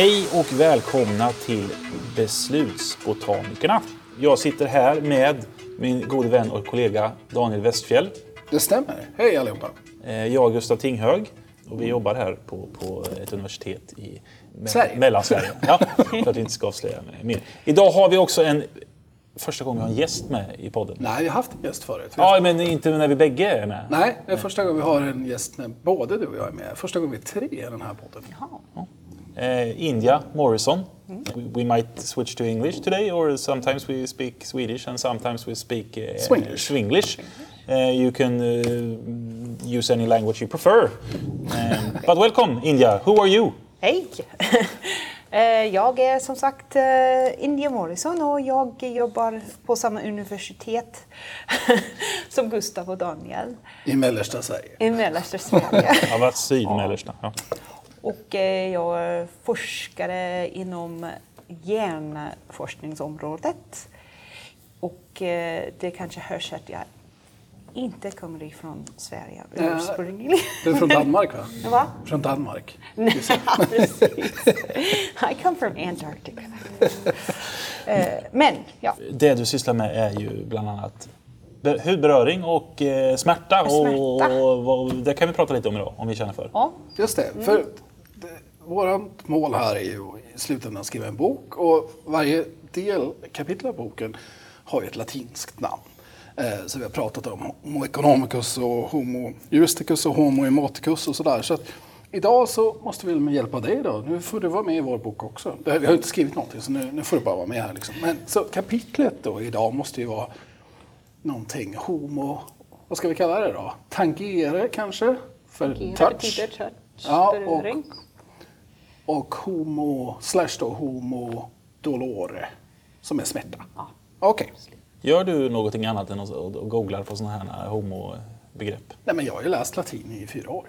Hej och välkomna till Beslutsbotanikerna. Jag sitter här med min gode vän och kollega Daniel Westfjell. Det stämmer. Hej allihopa. Eh, Jag Gustav Tinghög och vi jobbar här på, på ett universitet i me- Sverige. Mellansverige. Ja, för att vi inte ska avslöja mer. Idag har vi också en, första gången vi har en gäst med i podden. Nej, vi har haft en gäst förut. Ja, men inte när vi bägge är med. Nej, det är första gången vi har en gäst när både du och jag är med. Första gången vi är tre i den här podden. Eh, India Morrison. We might switch to English today, or sometimes we speak Swedish and sometimes we speak uh, Swinglish. Swinglish. Uh, you can uh, use any language you prefer. Um, but welcome, India. Who are you? Hej! Eh, Jag är som sagt eh, India Morrison och jag jobbar på samma universitet som Gustav och Daniel I mellersta Sverige. i mellersta Sverige. Jag var sydmellersta. Ja. Och eh, jag är forskare inom hjärnforskningsområdet. Och eh, det kanske hörs att jag inte kommer ifrån Sverige ursprungligen. Du är från Danmark va? Va? Från Danmark. Ja, precis. I come from Antarctica. Eh, Men, ja. Det du sysslar med är ju bland annat be- hudberöring och eh, smärta. Och, Smärta. och, vad- det kan vi prata lite om idag, om vi känner för. ja. Just det. För det, vårt mål här är ju i slutändan att skriva en bok och varje del, kapitel av boken har ju ett latinskt namn. Eh, Så vi har pratat om Homo economicus och Homo juristicus och Homo emoticus och sådär. Så att idag så måste vi med hjälp av dig då, nu får du vara med i vår bok också. Vi har inte skrivit någonting så nu, nu får du bara vara med här liksom. Men så kapitlet då idag måste ju vara någonting Homo, vad ska vi kalla det då? Tangere kanske? För Det touch? touch, Ja, beröring. Och homo, slash då homo dolore, som är smärta. Ja. Okej. Gör du någonting annat än att googla på sådana här homobegrepp? Nej men jag har ju läst latin i fyra år.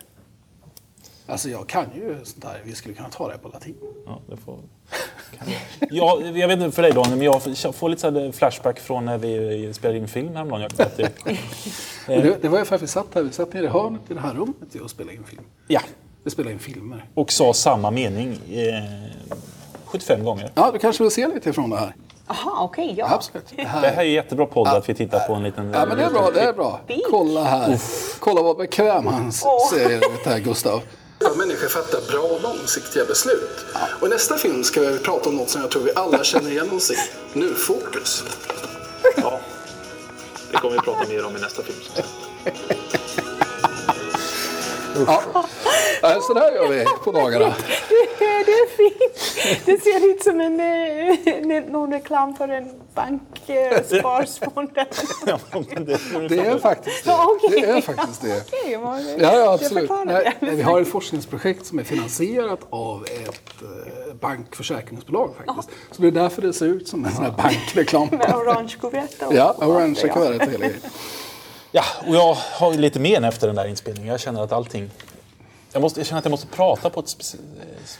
Alltså jag kan ju sånt där, vi skulle kunna ta det på latin. Ja, det får... kan jag. Ja, jag vet inte för dig Daniel, men jag får- lite så här flashback från när vi spelade in film häromdagen. Jag, det, det, det var ju för att vi satt här, vi satt nere i hörnet i det här rummet och spelade in film. ja, Vi spelade in filmer. och sa samma mening eh, 75 gånger. Ja, du kanske vill se lite ifrån det här? Aha, okej, ja. Absolut. Det Det här är jättebra podd att vi tittar på en liten... Ja men det är bra, det är bra. Kolla här. Kolla vad bekväm han ser ut här Gustav. Att människor fattar bra långsiktiga beslut. Och i nästa film ska vi prata om något som jag tror vi alla känner igen oss i. Nu fokus. Ja, det kommer vi prata mer om i nästa film. Ja, Ja, så där gör vi på dagarna. Det är fint. Det ser ut som en, eh, någon reklam för en bank, eh. Ja, det, Det är faktiskt det. Det är faktiskt det. Ja, ja absolut. Nej, vi har ett forskningsprojekt som är finansierat av ett eh, bankförsäkringsbolag faktiskt. Så det är därför det ser ut som en sån här bankreklam. Med orange kuvert. Ja, orange hela grejen. Ja, och jag har lite men efter den där inspelningen. Jag känner att allting... Jag, måste, jag känner att jag måste prata på ett speci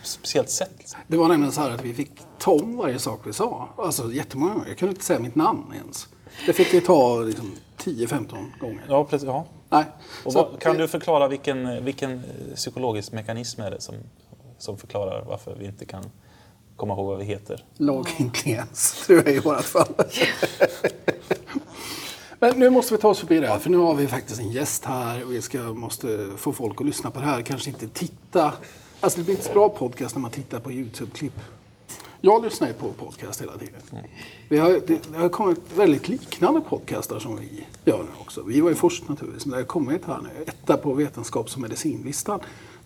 speciellt sätt. Det var nämligen så här att vi fick ta om varje sak vi sa. Alltså jättemånga gånger. Jag kunde inte säga mitt namn ens. Det fick vi ta liksom 10-15 gånger. Ja, precis. Ja. Nej. Och vad, kan du förklara vilken, vilken eh, psykologisk mekanism är det som, som förklarar varför vi inte kan komma ihåg vad vi heter? Låg intelligens, tror jag i vårt fall. Men nu måste vi ta oss förbi det här, för nu har vi faktiskt en gäst här och vi ska, måste få folk att lyssna på det här. Kanske inte titta. Alltså det blir inte så bra podcast när man tittar på YouTube-klipp. Jag lyssnar ju på podcast hela tiden. Vi har, det, det har kommit väldigt liknande podcastar som vi gör nu också. Vi var ju först naturligtvis, men det har kommit här nu. Etta på vetenskaps och medicinlistan.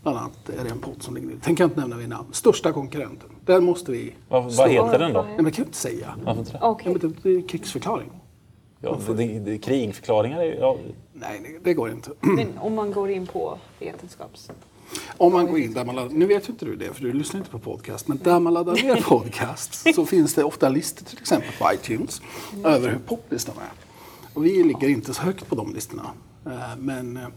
Bland annat är det en podd som ligger nu. Tänker jag inte nämna vid namn. Största konkurrenten. Den måste vi... Vad, vad heter den då? Nej, men jag kan ju inte säga. Varför inte det? Okej. Ja, men det, det är krigsförklaring. Ja, det, det, det, krigförklaringar är. Ja, Nej, det, går inte. Men om man går in på vetenskaps... Om man går in där man laddar, nu vet ju inte du det för du lyssnar inte på podcast, men där man laddar ner podcast så finns det ofta listor till exempel på iTunes över hur poppis de är. Och vi ligger inte så högt på de listorna. Eh, Men eh,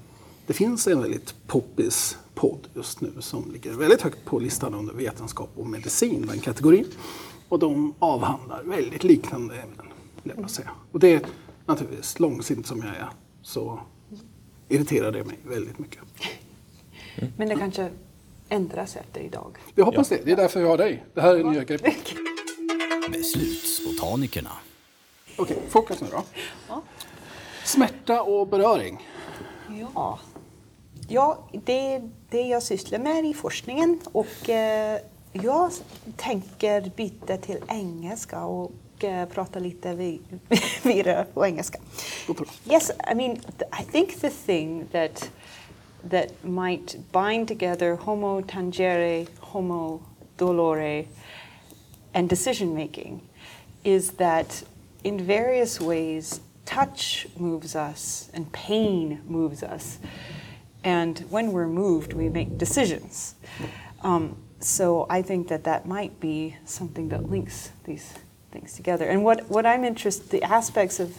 det finns en väldigt poppis podd just nu som ligger väldigt högt på listan under vetenskap och medicin, den kategorin. Och de avhandlar väldigt liknande ämnen, vill jag säga. Och det är naturligtvis, långsint som jag är, så irriterar det mig väldigt mycket. Men det kanske ändras efter idag. Vi hoppas det. Det är därför vi har dig. Det här är nya greppet. Beslutsbotanikerna. Okej, fokus nu då. Ja. Smärta och beröring. Ja, ja det är det jag sysslar med i forskningen och eh, jag tänker byta till engelska och prata lite vidare på engelska. Yes, I mean, th- I think the thing that that might bind together homo tangere, homo dolore, and decision making is that in various ways, touch moves us and pain moves us. And when we're moved, we make decisions. Um, so I think that that might be something that links these things together. And what, what I'm interested, the aspects of,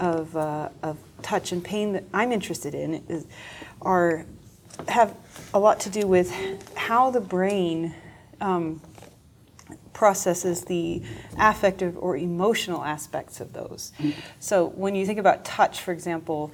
of, uh, of touch and pain that I'm interested in is, are, have a lot to do with how the brain um, processes the affective or emotional aspects of those. So when you think about touch, for example,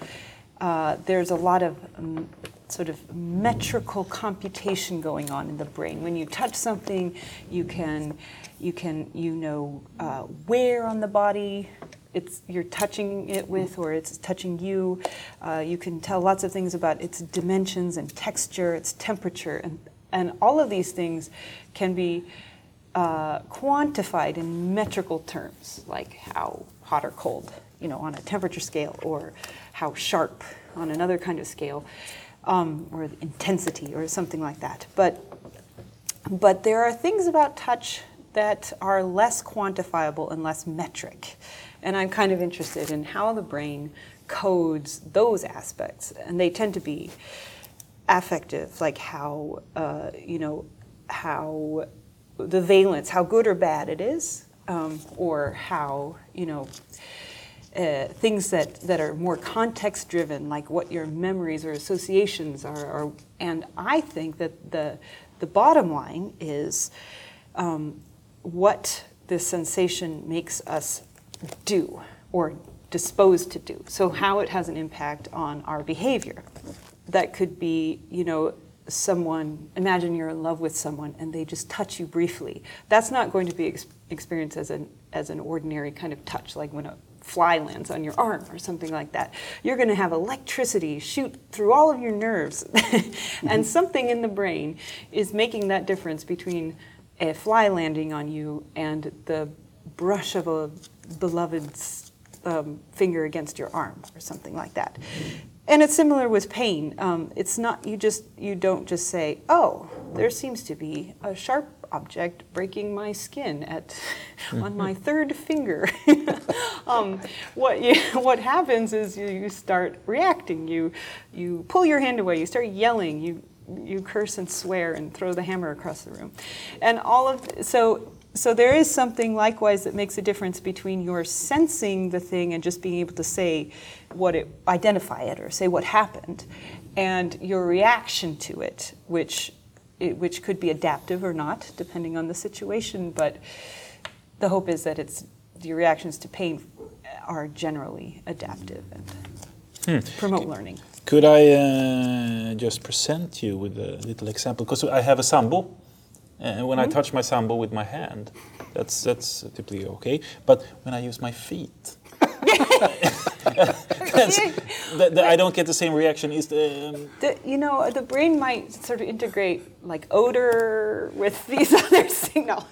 uh, there's a lot of um, sort of metrical computation going on in the brain. When you touch something, you can, you can, you know uh, where on the body it's you're touching it with or it's touching you. Uh, you can tell lots of things about its dimensions and texture, its temperature, and, and all of these things can be uh, quantified in metrical terms, like how hot or cold, you know, on a temperature scale, or how sharp on another kind of scale, um, or intensity, or something like that. But but there are things about touch that are less quantifiable and less metric. And I'm kind of interested in how the brain codes those aspects. And they tend to be affective, like how, uh, you know, how the valence, how good or bad it is, um, or how, you know, uh, things that, that are more context driven, like what your memories or associations are. are and I think that the, the bottom line is um, what this sensation makes us do or disposed to do. So, how it has an impact on our behavior. That could be, you know, someone, imagine you're in love with someone and they just touch you briefly. That's not going to be ex- experienced as an, as an ordinary kind of touch, like when a fly lands on your arm or something like that. You're going to have electricity shoot through all of your nerves. and something in the brain is making that difference between a fly landing on you and the brush of a beloved's um, finger against your arm or something like that. And it's similar with pain. Um, it's not you just you don't just say, "Oh, there seems to be a sharp object breaking my skin at on my third finger." um, what you, what happens is you, you start reacting. You you pull your hand away. You start yelling. You you curse and swear and throw the hammer across the room, and all of so so there is something likewise that makes a difference between your sensing the thing and just being able to say what it identify it or say what happened and your reaction to it which it, which could be adaptive or not depending on the situation but the hope is that it's your reactions to pain are generally adaptive and promote learning Could I uh, just present you with a little example? Because I have a sambo, and when I touch my sambo with my hand, that's that's typically okay. But when I use my feet, that's, the, the, I don't get the same reaction. Is the um, the, you know the brain might sort of integrate like odor with these other signals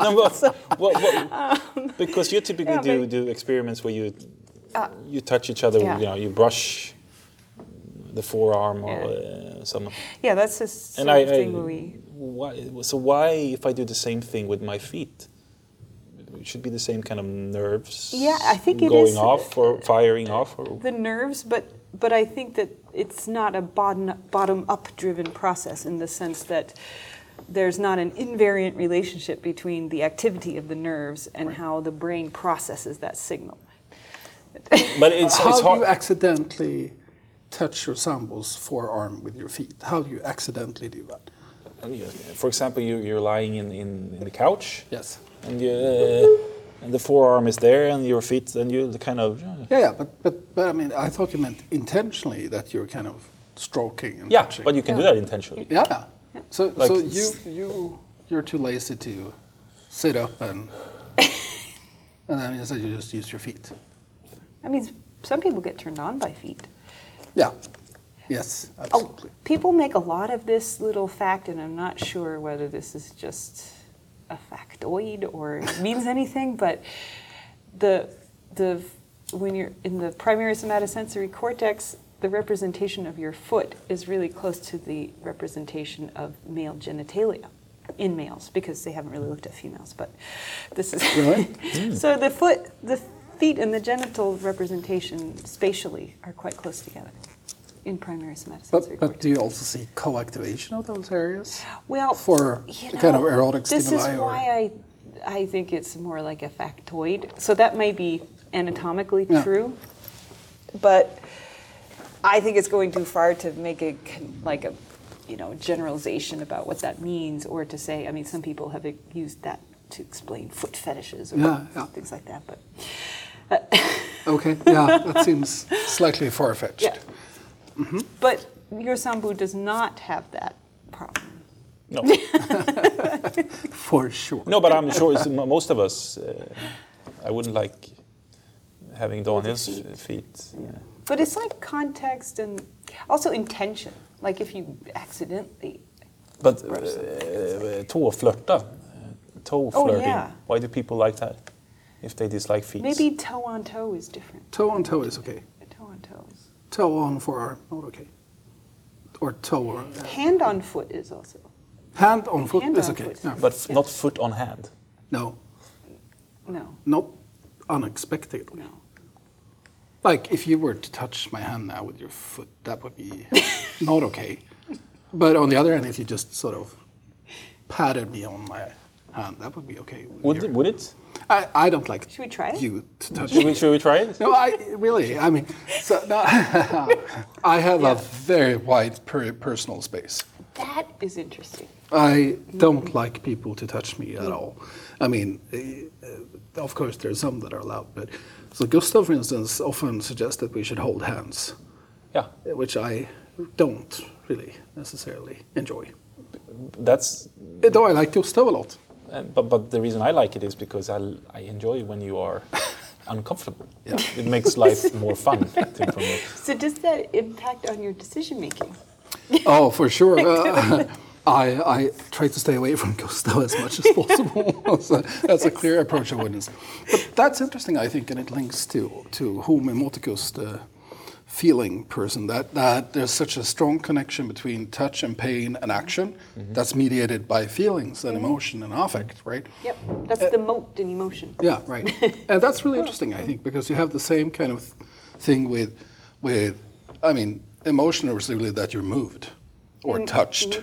no, but, what, what, because you typically yeah, do but- do experiments where you you touch each other. yeah. You know, you brush the forearm or Yeah. uh, some. yeah that's the sort And I, thing we why, so why if I do the same thing with my feet? It should be the same kind of nerves. Yeah, I think it going is, off or firing off or. the nerves, but but I think that it's not a bottom bottom up driven process in the sense that there's not an invariant relationship between the activity of the nerves and how the brain processes that signal. But it's, How it's do you accidentally touch your sambo's forearm with your feet? How do you accidentally do that? For example, you, you're lying in, in, in the couch Yes. And you, uh, and the forearm is there and your feet and you the kind of. Yeah, yeah, but, but, but I mean, I thought you meant intentionally that you're kind of stroking and Yeah, touching. but you can do that intentionally. Yeah. So, Like so you you you're too lazy to sit up and and then instead you just use your feet. I mean, some people get turned on by feet. Yeah. Yes, Oh, absolutely. people make a lot of this little fact, and I'm not sure whether this is just a factoid or means anything, but the the when you're in the primary somatosensory cortex, the representation of your foot is really close to the representation of male genitalia in males because they haven't really looked at females, but this is Really? Hmm. so the foot, the feet, and the genital representation spatially are quite close together in primary somatosensory But, but do you also see co-activation of those areas? Well, for you the kind of know, erotic this stimuli is or- why I, I think it's more like a factoid. So that may be anatomically Yeah. true, but I think it's going too far to make a like a, you know, generalization about what that means, or to say. I mean, some people have used that to explain foot fetishes or Yeah, yeah. things like that. But uh, Okay, yeah, that seems slightly far-fetched. Yeah, but your sambu does not have that problem. No, For sure. no, but I'm sure it's, most of us. Uh, I wouldn't like having Daniel's feet. feet. uh, But it's like context and also intention. Like if you accidentally But uh, tåflörta, uh, toe Oh, flirting. yeah. Why do people like that? If they dislike feet. Maybe toe on toe is different. Toe on toe is okay. Toe on toe is. Forearm, not okay. Or toe or uh, Hand on foot is also. hand on foot Hand is on okay. foot. Yeah. But f- not foot on hand. No, No, not unexpectedly. no. Like if you were to touch my hand now with your foot, that would be not okay. But on the other hand, if you just sort of patted me on my hand, that would be okay. with Would your- it, would it? I, I don't like Should we try it? you to touch Should we, should we try it? No, I really. I mean, so no, I have a very wide per, personal space. That is interesting. I don't like people to touch me at all. I mean, uh, of course, there's some that are allowed, but so Gustav, for instance, often suggests that we should hold hands, Yeah, which I don't really necessarily enjoy. that's. Though I like Gustav a lot. Uh, but but the reason I like it is because I I enjoy when you are uncomfortable. Yeah. It makes life more fun to, for me. So does that impact on your decision making? Oh, for sure. Uh, I, I try to stay away from Gustav as much as possible. so that's a clear approach of witness. But that's interesting, I think, and it links to, to homo emoticus, the feeling person, that, that there's such a strong connection between touch and pain and action mm-hmm. that's mediated by feelings and mm-hmm. emotion and affect, right? Yep, that's uh, the moat in emotion. Yeah, right. and that's really interesting, I think, because you have the same kind of thing with, with I mean, emotion is really that you're moved or mm-hmm. touched,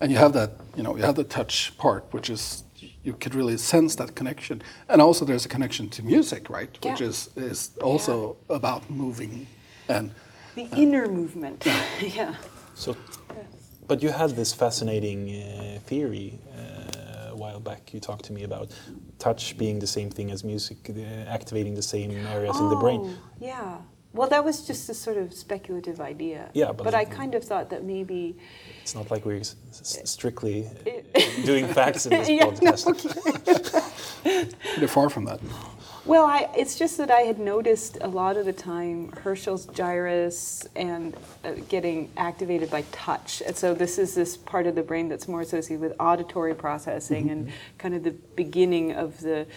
and you have that, you know, you have the touch part, which is you could really sense that connection, and also there's a connection to music, right, which is is also about moving, and The inner movement. yeah. So, but you had this fascinating uh, theory uh, a while back. You talked to me about touch being the same thing as music, uh, activating the same areas in the brain. Oh, Yeah. Well, that was just a sort of speculative idea. Yeah, but- but I kind of thought that maybe. It's not like we're s- s- strictly uh, doing facts in this podcast. Yeah, no, podcast. pretty far from that. Well, I, it's just that I had noticed a lot of the time Heschl's gyrus and uh, getting activated by touch. And so this is this part of the brain that's more associated with auditory processing and kind of the beginning of the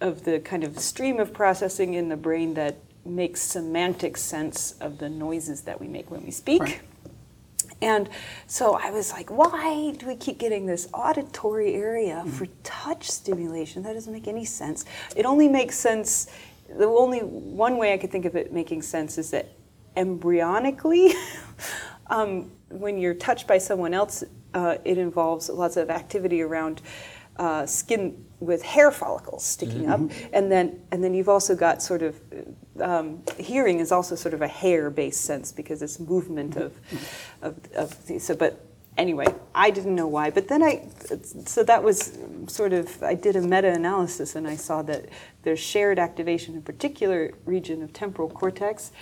of the kind of stream of processing in the brain that makes semantic sense of the noises that we make when we speak. Right. And so I was like, why do we keep getting this auditory area for touch stimulation? That doesn't make any sense. It only makes sense, the only one way I could think of it making sense is that embryonically, um, when you're touched by someone else, uh, it involves lots of activity around uh, skin with hair follicles sticking up, and then and then you've also got sort of um, hearing is also sort of a hair-based sense because it's movement of of, of the, so. But anyway, I didn't know why. But then I so that was sort of I did a meta-analysis and I saw that there's shared activation in a particular region of temporal cortex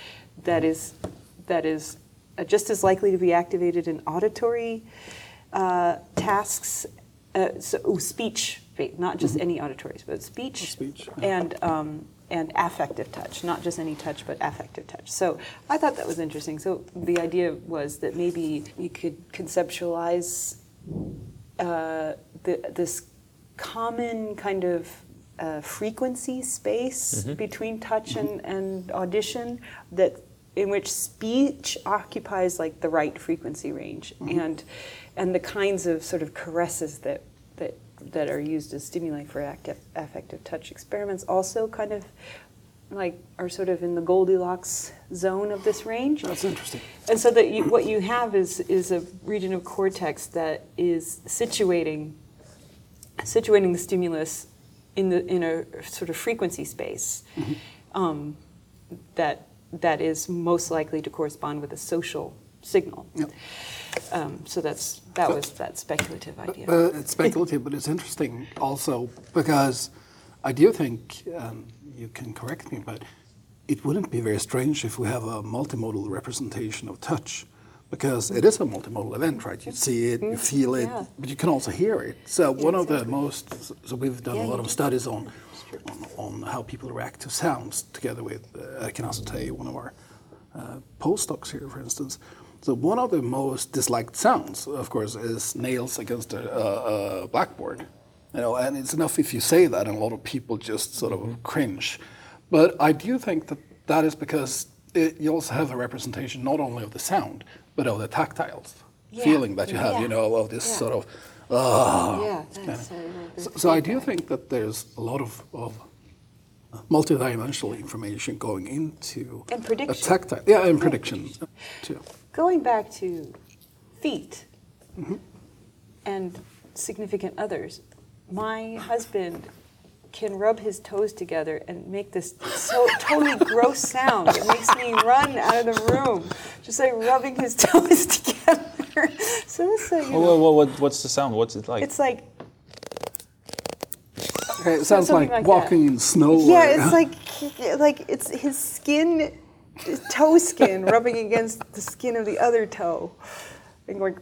that is that is uh, just as likely to be activated in auditory uh, tasks, uh, so, ooh, speech, not just any auditories, but speech, Mm-hmm. Speech, and um, and affective touch, not just any touch, but affective touch. So I thought that was interesting. So the idea was that maybe you could conceptualize uh, the, this common kind of uh, frequency space between touch and, and audition that in which speech occupies like the right frequency range and and the kinds of sort of caresses that that that are used as stimuli for active affective touch experiments also kind of like are sort of in the Goldilocks zone of this range. That's interesting. And so that you, what you have is is a region of cortex that is situating situating the stimulus in the in a sort of frequency space um, that that is most likely to correspond with a social signal. Yep. Um, so that's that was that speculative idea. Uh, it's speculative, but it's interesting also because I do think, um, you can correct me, but it wouldn't be very strange if we have a multimodal representation of touch because it is a multimodal event, right? You see it, you feel it, Yeah. but you can also hear it. So one of the most, so we've done Yeah, a lot of studies on, on, on how people react to sounds together with, uh, I can also tell you one of our uh, postdocs here, for instance. So one of the most disliked sounds, of course, is nails against a, a, a blackboard. You know, and it's enough if you say that, and a lot of people just sort of cringe. But I do think that that is because it, you also have a representation not only of the sound, but of the tactile Yeah. feeling that you have. You know, of this Yeah. sort of. ah, yeah, kind of- uh, so, so I do think that there's a lot of, of multidimensional information going into And a tactile, yeah, and prediction too. Going back to feet Mm-hmm. and significant others, my husband can rub his toes together and make this so totally gross sound. It makes me run out of the room, just like rubbing his toes together. So this, uh, you know, Well, what, what, what's the sound? What's it like? it's like Okay, it sounds like, like walking in snow. yeah, or- it's like like it's his skin, his toe skin rubbing against the skin of the other toe, and going.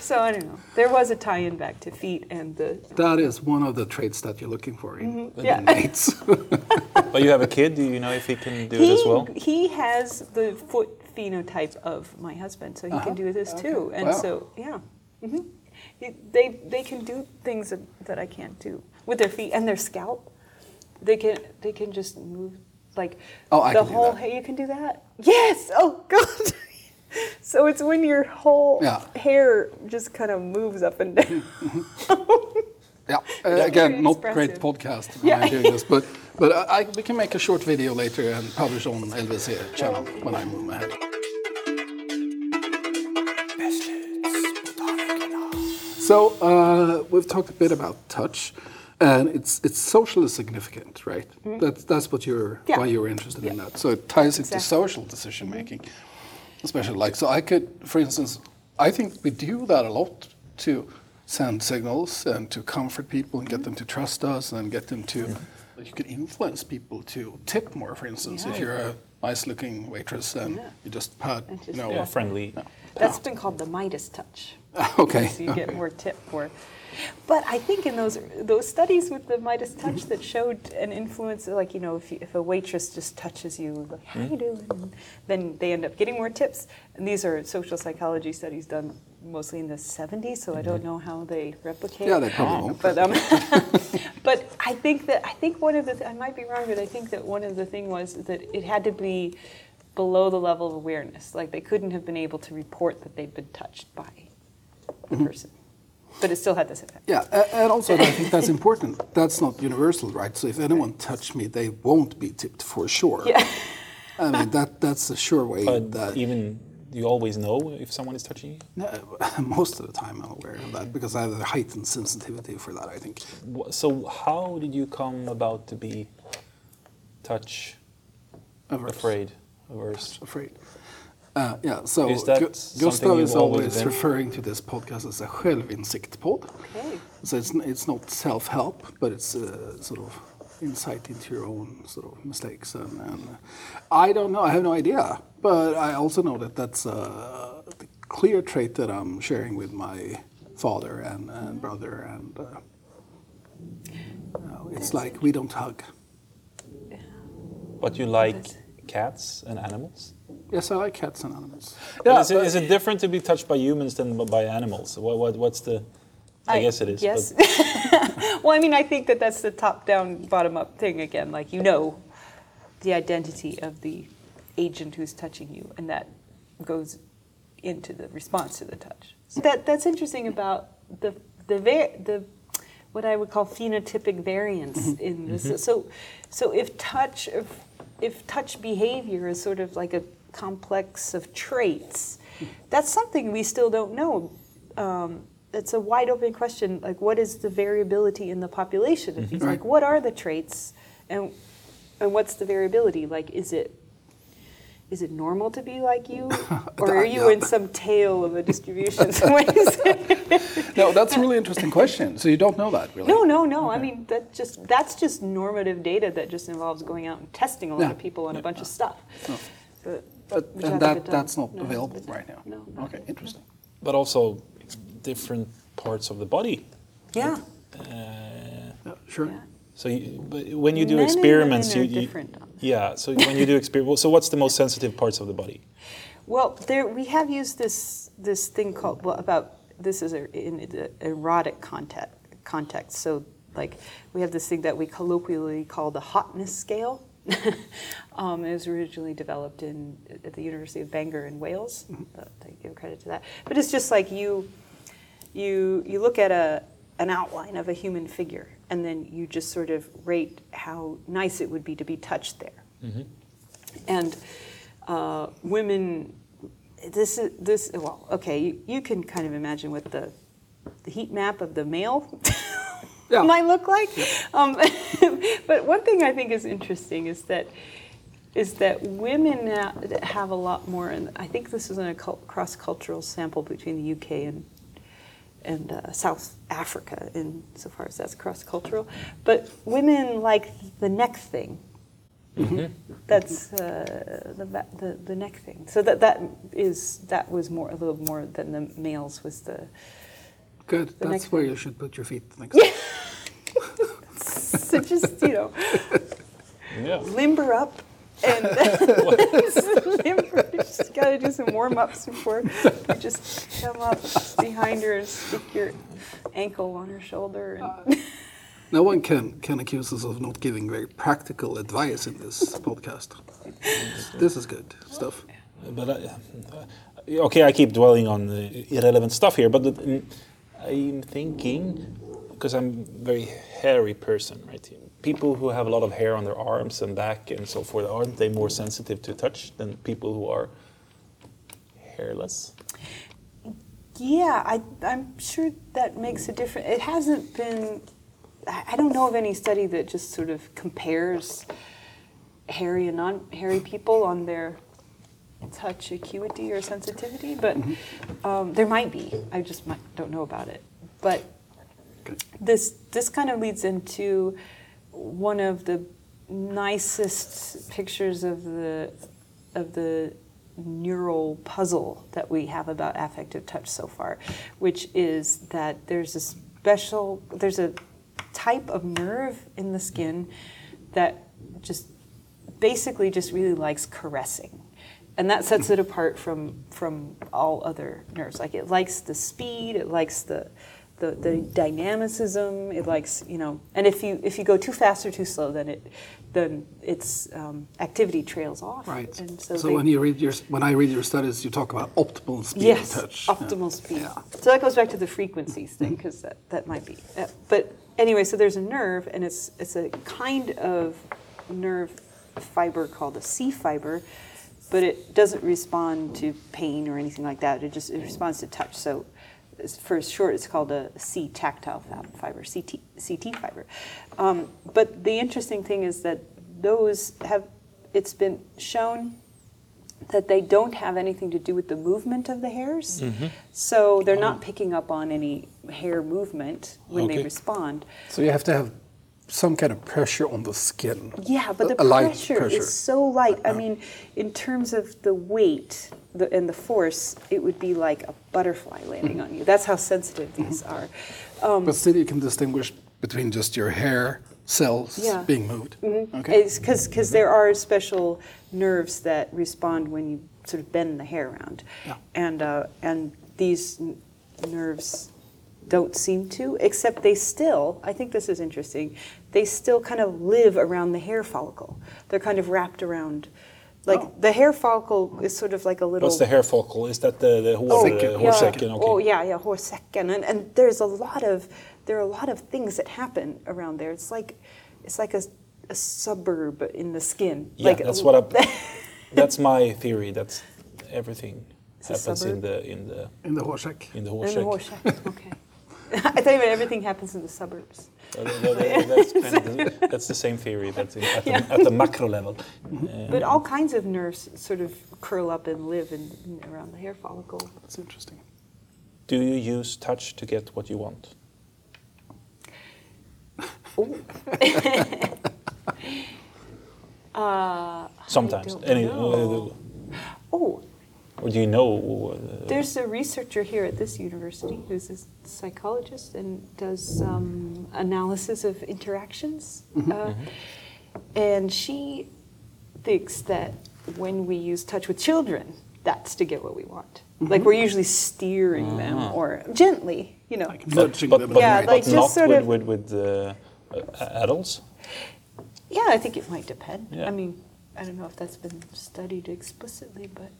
so I don't know. There was a tie-in back to feet and the. that is one of the traits that you're looking for in, in Mm-hmm. Yeah. mates. but you have a kid. Do you know if he can do he, it as well? he has the foot phenotype of my husband, so he Uh-huh. can do this Okay. too. And Wow. so yeah, hmm he, they they can do things that, that I can't do with their feet and their scalp. They can they can just move like Oh, I the can do whole that. hair. You can do that. Yes. Oh God. so it's when your whole Yeah. hair just kind of moves up and down. yeah, uh, again, not great podcast when Yeah. I'm doing this, but but I, I, we can make a short video later and publish on LVC channel when I move my head. So uh, we've talked a bit about touch, and it's it's socially significant, right? That's that's what you're Mm-hmm. Yeah. why you're interested in that. So it ties into Exactly. Mm-hmm. social decision making, especially like so. I could, for instance, I think we do that a lot to send signals and to comfort people and get them to trust us and get them to. You could influence people to tip more, for instance, if you're a nice-looking waitress and Yeah. you just pat, And you know, Yeah, friendly. That's been called the Midas touch. okay. so you get more tip for. But I think in those those studies with the Midas touch that showed an influence, like you know, if, you, if a waitress just touches you, like how you doing, then they end up getting more tips. And these are social psychology studies done mostly in the 70s, so I don't know how they replicate. Yeah, they probably won't. But um, but I think that I think one of the th- I might be wrong, but I think that one of the thing was that it had to be below the level of awareness. Like they couldn't have been able to report that they'd been touched by the Mm-hmm. person, but it still had this effect. Yeah, and also I think that's important. That's not universal, right? So if anyone touch me, they won't be tipped for sure. Yeah. I mean that that's a sure way But that even you always know if someone is touching you. No, most of the time I'm aware of that because I have a heightened sensitivity for that. I think. So how did you come about to be touch Averse. afraid, averse? Afraid. Uh, yeah. So Is that Gustav is always always been? referring to this podcast as a självinsikt pod. Okay. So it's it's not self help, but it's uh, sort of insight into your own sort of mistakes and, and uh, I don't know. I have no idea. But I also know that that's a the clear trait that I'm sharing with my father and, and brother, and uh, you know, it's like we don't hug. But you like cats and animals? Yes, I like cats and animals. is, it, it different to be touched by humans than by animals? What, what, what's the. I, guess it is. Yes. well, I mean, I think that that's the top-down, bottom-up thing again. Like you know, the identity of the agent who's touching you, and that goes into the response to the touch. So that that's interesting about the the va- the what I would call phenotypic variance mm-hmm. in this. Mm-hmm. So, so if touch if, if touch behavior is sort of like a complex of traits, that's something we still don't know. Um, it's a wide open question. Like, what is the variability in the population of these? Right. Like, what are the traits, and and what's the variability? Like, is it is it normal to be like you, or are you in some tail of a distribution? No, that's a really interesting question. So you don't know that, really? No, no, no. I mean that just that's just normative data that just involves going out and testing a lot Yeah. of people on a bunch of stuff. But, But, which and that, that's not No, available hasn't right now. No. Okay, interesting. but also different parts of the body. Yeah. Uh, Yeah, sure. Yeah. so you, but when you do Men experiments, women you, you different on that. yeah. So when you do experiments, so what's the most sensitive parts of the body? Well, there we have used this this thing called well about this is a, in the erotic context context. So like we have this thing that we colloquially call the hotness scale. um, it was originally developed in at the University of Bangor in Wales. Uh, They give credit to that, but it's just like you you you look at a an outline of a human figure, and then you just sort of rate how nice it would be to be touched there. And uh, women, this is this. Well, okay, you, you can kind of imagine what the the heat map of the male Yeah. might look like. Um, but one thing I think is interesting is that is that women now have a lot more, and I think this is in a cross cultural sample between the UK and and uh, South Africa, in so far as that's cross cultural. But women like the neck thing. That's uh, the, ba- the the neck thing. So that that is that was more a little more than the males was the Good. The That's where one. you should put your feet next time. so just you know Yeah. limber up and limber. You just gotta do some warm ups before you just come up behind her and stick your ankle on her shoulder. And, No one can, can accuse us of not giving very practical advice in this podcast. This is good stuff. But I, uh, okay, I keep dwelling on the irrelevant stuff here, but the, I'm thinking because I'm a very hairy person, right? People who have a lot of hair on their arms and back and so forth, aren't they more sensitive to touch than people who are hairless? yeah, I, I'm sure that makes a difference. It hasn't been. I don't know of any study that just sort of compares hairy and non-hairy people on their touch acuity or sensitivity, but um, there might be. I just might, don't know about it. But Okay. this this kind of leads into one of the nicest pictures of the of the neural puzzle that we have about affective touch so far, which is that there's a special there's a type of nerve in the skin that just basically just really likes caressing. And that sets it apart from from all other nerves. Like it likes the speed, it likes the the, the dynamicism, it likes, you know, and if you if you go too fast or too slow, then it then its um, activity trails off. Right. And so, So, they- when you read your when I read your studies, you talk about optimal speed yes, of touch. optimal speed. Yeah. So that goes back to the frequencies thing because that, that might be. Uh, but anyway, so there's a nerve, and it's it's a kind of nerve fiber called a C fiber, but it doesn't respond to pain or anything like that. It just it responds to touch. So for short, it's called a C tactile fiber, CT, CT fiber. Um, but the interesting thing is that those have it's been shown that they don't have anything to do with the movement of the hairs. So they're not picking up on any hair movement when they respond. So you have to have some kind of pressure on the skin. Yeah, but the pressure, pressure. is so light. I mean, in terms of the weight the, and the force, it would be like a butterfly landing on you. That's how sensitive these are. Um, But still, you can distinguish between just your hair cells Yeah. Mm-hmm. being moved. Okay. It's because there are special nerves that respond when you sort of bend the hair around, Yeah. and uh, and these n- nerves don't seem to, except they still. I think this is interesting. They still kind of live around the hair follicle. They're kind of wrapped around, like Oh. the hair follicle is sort of like a little. What's the hair follicle? Is that the, the hår, Oh, Säcken. hårsäcken? yeah. Oh, okay. Oh yeah, yeah, hårsäcken, and and there's a lot of there are a lot of things that happen around there. It's like it's like a, a suburb in the skin. Yeah, like that's what I. That's my theory. That's everything It's happens in the in the In the Horsack. in the in the hårsäck. hårsäck. Okay. I tell you meant everything happens in the suburbs. That- that- that's the, that's the same theory. That's in, at, the, Yeah. at the macro level. Uh, But all kinds of nerves sort of curl up and live in, in around the hair follicle. That's interesting. do you use touch to get what you want? Uh, Sometimes. don't Any, know. Oh, or do you know? Uh, There's a researcher here at this university who's a psychologist and does um, analysis of interactions. Uh, and she thinks that when we use touch with children, that's to get what we want. Like we're usually steering them or gently, you know. Like but, but, but, Yeah, right. like but just not sort with, of- with, with uh, uh, adults. Yeah, I think it might depend. Yeah. I mean, I don't know if that's been studied explicitly, but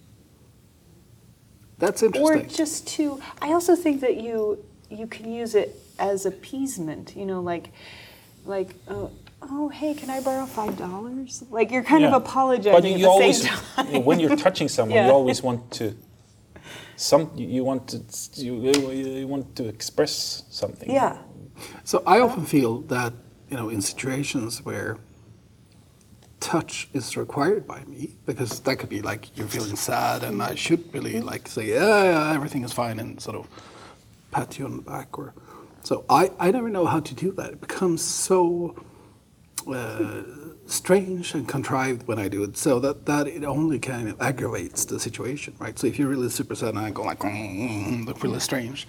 That's interesting. or just to i also think that you you can use it as appeasement you know like like uh, oh hey can i borrow five dollars like you're kind Yeah. of apologizing But at you the always, same time when you're touching someone, Yeah. you always want to, some you- you want to you, you want to express something. yeah So I often feel that you know in situations where touch is required by me because that could be like you're feeling sad and I should really like say yeah, yeah everything is fine and sort of pat you on the back or so I, I never know how to do that. It becomes so uh, strange and contrived when I do it so that, that it only kind of aggravates the situation right? So if you're really super sad and I go like look really strange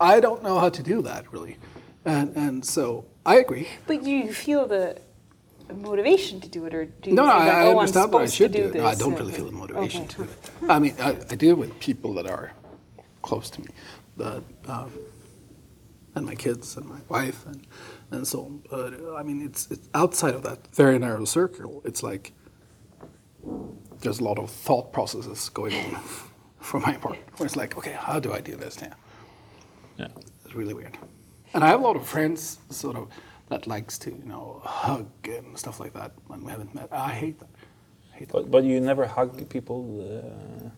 I don't know how to do that really. And and so I agree. But you feel the motivation to do it or do you no, no, I, like, I oh, I'm understand that I should do do it. this No, I don't really feel the motivation okay. to it. I mean, I, I deal with people that are close to me, but um, and my kids and my wife and and so on. But I mean, it's it's outside of that very narrow circle. It's like there's a lot of thought processes going on for my part. Where it's like, okay, how do I do this now? Yeah. It's really weird. And I have a lot of friends, sort of, that likes to, you know, hug and stuff like that when we haven't met. I hate that. I hate that. But but you never hug people, uh,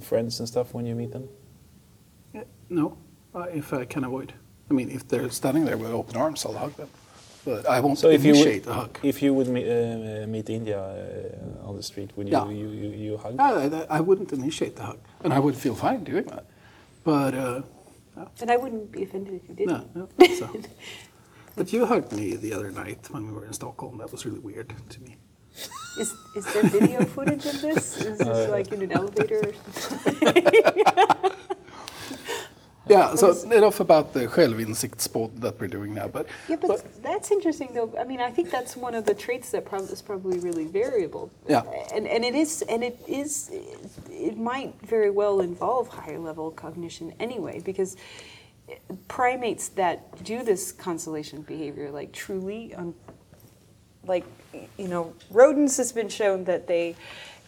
friends and stuff when you meet them. Yeah, No, uh, if I can avoid. I mean, if they're standing there with open arms, I'll hug them. But I won't So if you initiate would, a hug. if you would meet, uh, meet India uh, on the street, would you Yeah. you, you, you hug? No, I, I wouldn't initiate the hug, and I would feel fine doing that. But uh, and i wouldn't be offended if you didn't no, no. So. But you hugged me the other night when we were in Stockholm. That was really weird to me. Is, is there video footage of this? Is Uh, this like in an elevator or something? Yeah. So enough about the självinsiktspodd that we're doing now. But Yeah, but, that's interesting though. I mean, I think that's one of the traits that prob- is probably really variable. Yeah. And, and it is, and it is, it might very well involve higher level cognition anyway, because primates that do this consolation behavior, like truly, um, like, you know, rodents has been shown that they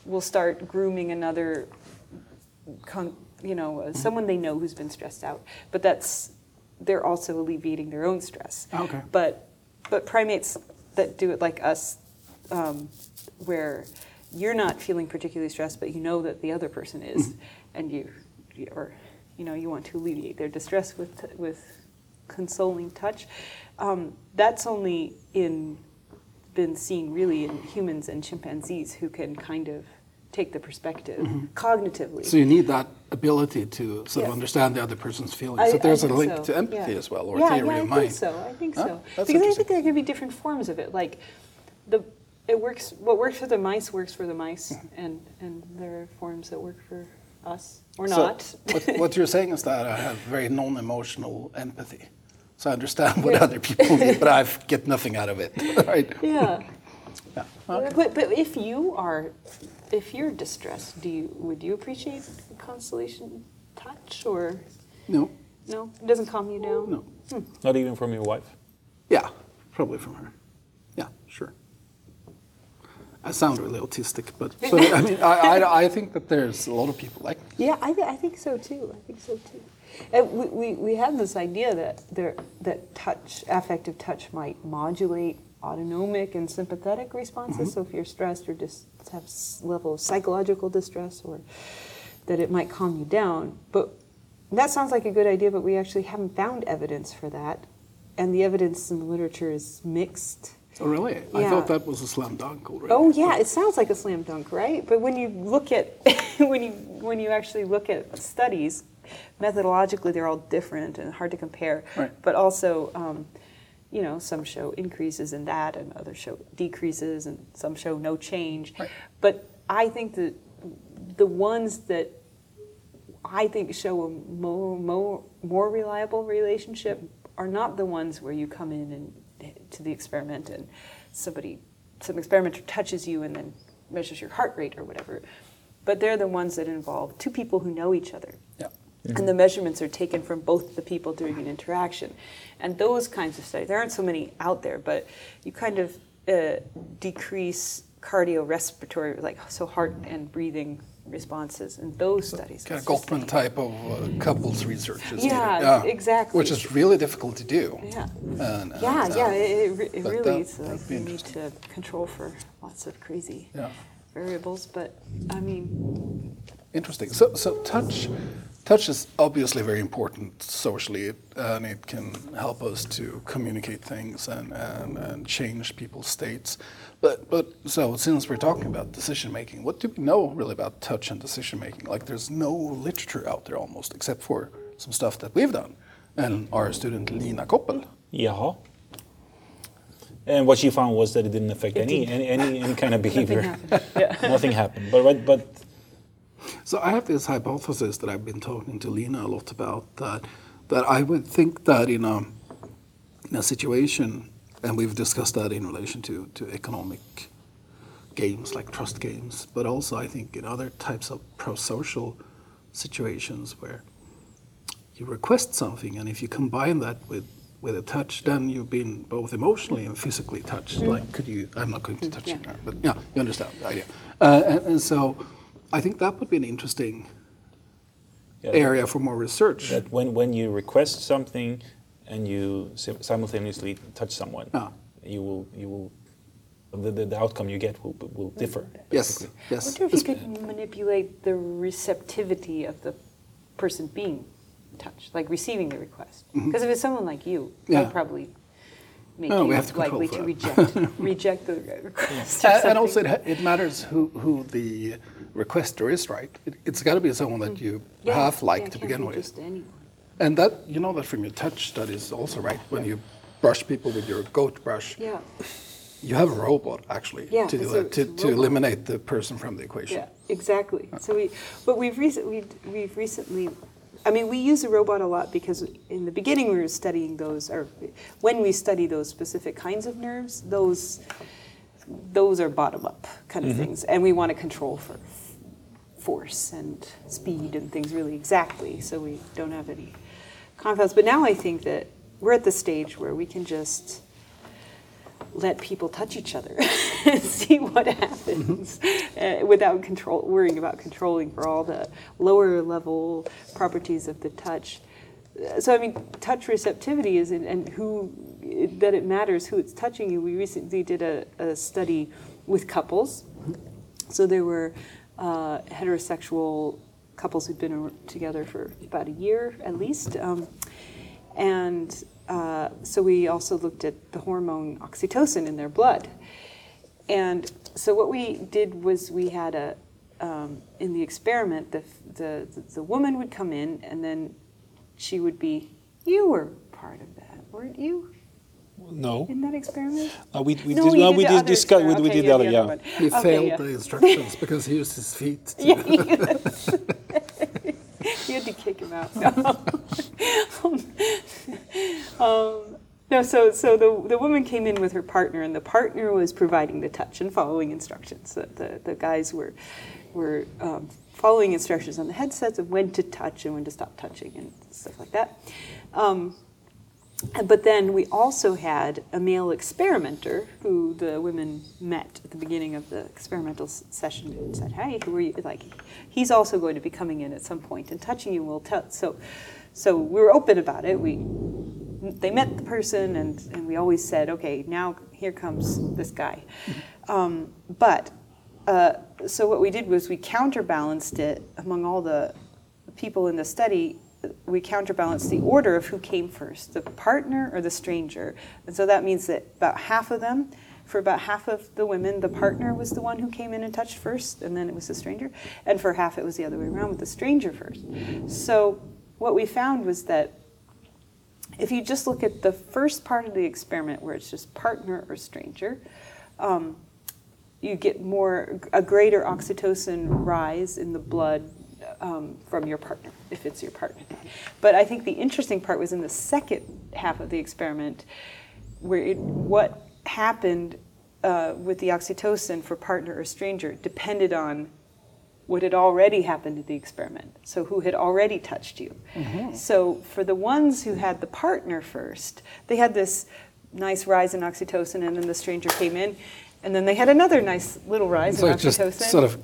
will start grooming another con- you know, uh, someone they know who's been stressed out. But that's they're also alleviating their own stress. Okay. But but primates that do it like us, um, where you're not feeling particularly stressed, but you know that the other person is, and you, you- or you know, you want to alleviate their distress with with consoling touch. Um, that's only in been seen really in humans and chimpanzees who can kind of take the perspective mm-hmm. cognitively. so you need that ability to sort Yeah. of understand the other person's feelings. I- so there's a link so, to empathy yeah. as well, or yeah, theory yeah, of I mind. think so. I think Huh? so. That's because I think there could be different forms of it. Like the it works. What works for the mice works for the mice, hmm. and and there are forms that work for us or So not. what, what you're saying is that I have very non-emotional empathy. So I understand what other people need, but I get nothing out of it. right? yeah. Yeah. But, but if you are, if you're distressed, do you would you appreciate consolation touch or No. no? It doesn't calm you down. No. Hmm. Not even from your wife. Yeah, probably from her. Yeah, sure. I sound really autistic, but, but I mean, I, I, I think that there's a lot of people like me. Yeah, I, th- I think so too. I think so too. And we, we, we have this idea that there that touch, affective touch, might modulate autonomic and sympathetic responses. So if you're stressed or just have level of psychological distress, or that it might calm you down. But that sounds like a good idea, but we actually haven't found evidence for that, and the evidence in the literature is mixed. Oh, really? I thought that was a slam dunk already. Oh yeah, it sounds like a slam dunk, right? But when you look at when you when you actually look at studies, methodologically they're all different and hard to compare. Right. But also, um, you know, some show increases in that, and others show decreases, and some show no change. Right. But I think that the ones that I think show a more, more, more reliable relationship are not the ones where you come in and to the experiment and somebody, some experimenter touches you and then measures your heart rate or whatever. But they're the ones that involve two people who know each other. Yeah. And the measurements are taken from both the people during an interaction. And those kinds of studies, there aren't so many out there, but you kind of uh, decrease cardiorespiratory, like so heart and breathing responses in those studies. Kind of It's just Gottman like- type of uh, couples research. is Yeah, needed. exactly. Which is really difficult to do. Yeah. And, and, Yeah, uh, yeah, it, it, it really that- is like you need to control for lots of crazy Yeah. variables, but I mean, Interesting. So, so touch, touch is obviously very important socially, and it can help us to communicate things and, and, and change people's states. But, but so since we're talking about decision making, what do we know really about touch and decision making? Like, there's no literature out there almost, except for some stuff that we've done, and our student Lina Koppel. Jaha. And what she found was that it didn't affect any, any, any any kind of behavior. happened. Yeah. Nothing happened. But but, but So I have this hypothesis that I've been talking to Lina a lot about that that I would think that in a in a situation, and we've discussed that in relation to to economic games like trust games, but also I think in other types of pro-social situations where you request something, and if you combine that with with a touch, then you've been both emotionally and physically touched. Like, could you? I'm not going to touch you Yeah. now, but yeah, you understand the idea. Uh, and, and so, I think that would be an interesting yeah, area for more research. that when when you request something and you simultaneously touch someone, Ah. you will you will the, the, the outcome you get will will differ. yes, basically. I wonder if you could manipulate the receptivity of the person being touched, like receiving the request. Because if it's someone like you, Mm-hmm. Yeah. they'd probably make No, we have to control likely to reject reject the request. or And, also, something. it, ha- it matters who, who the requester is, right? It, it's got to be someone that mm. you Yeah, half like yeah, to can't begin be with. Just anyone. And that, you know that from your touch studies also, right? When you brush people with your goat brush, Yeah. you have a robot actually Yeah, to, do it's that, a- to, it's a to robot. eliminate the person from the equation. Yeah, exactly. So we, but we've recently, we've recently, I mean, we use a robot a lot because in the beginning we were studying those, or when we study those specific kinds of nerves, those, those are bottom up kind of mm-hmm. things, and we want to control for force and speed and things really exactly, so we don't have any confounds. But now I think that we're at the stage where we can just let people touch each other and see what happens uh, without control, worrying about controlling for all the lower level properties of the touch. Uh, So I mean, touch receptivity is in, and who that it matters who it's touching you. We recently did a, a study with couples. So there were uh, heterosexual couples who'd been together for about a year at least. Um, and uh, so we also looked at the hormone oxytocin in their blood. And so what we did was we had a, um, in the experiment, the, the the woman would come in, and then she would be. You were part of that, weren't you? No. In that experiment? Uh, we we No, did, you well, did we the did other discuss. We, experiment. we did yeah, the other. the Yeah. other one. He Okay, failed yeah. the instructions because he used his feet. To, Yeah, you had to kick him out. um, no, so so the the woman came in with her partner, and the partner was providing the touch and following instructions. The the, the guys were were um, following instructions on the headsets of when to touch and when to stop touching and stuff like that. Um, but then we also had a male experimenter who the women met at the beginning of the experimental session and said, "Hey, who are you?" Like, he's also going to be coming in at some point and touching you. We'll tell. So, so we were open about it. We they met the person and and we always said, "Okay, now here comes this guy." Um, but uh, so what we did was we counterbalanced it among all the people in the study. We counterbalance the order of who came first the partner or the stranger. And so that means that about half of them for about half of the women the partner was the one who came in and touched first and then it was the stranger. And for half it was the other way around with the stranger first. So what we found was that if you just look at the first part of the experiment where it's just partner or stranger um, you get more a greater oxytocin rise in the blood um, from your partner if it's your partner. But I think the interesting part was in the second half of the experiment, where it, what happened uh, with the oxytocin for partner or stranger depended on what had already happened in the experiment. So who had already touched you. So for the ones who had the partner first, they had this nice rise in oxytocin, and then the stranger came in, and then they had another nice little rise so in it just oxytocin. sort of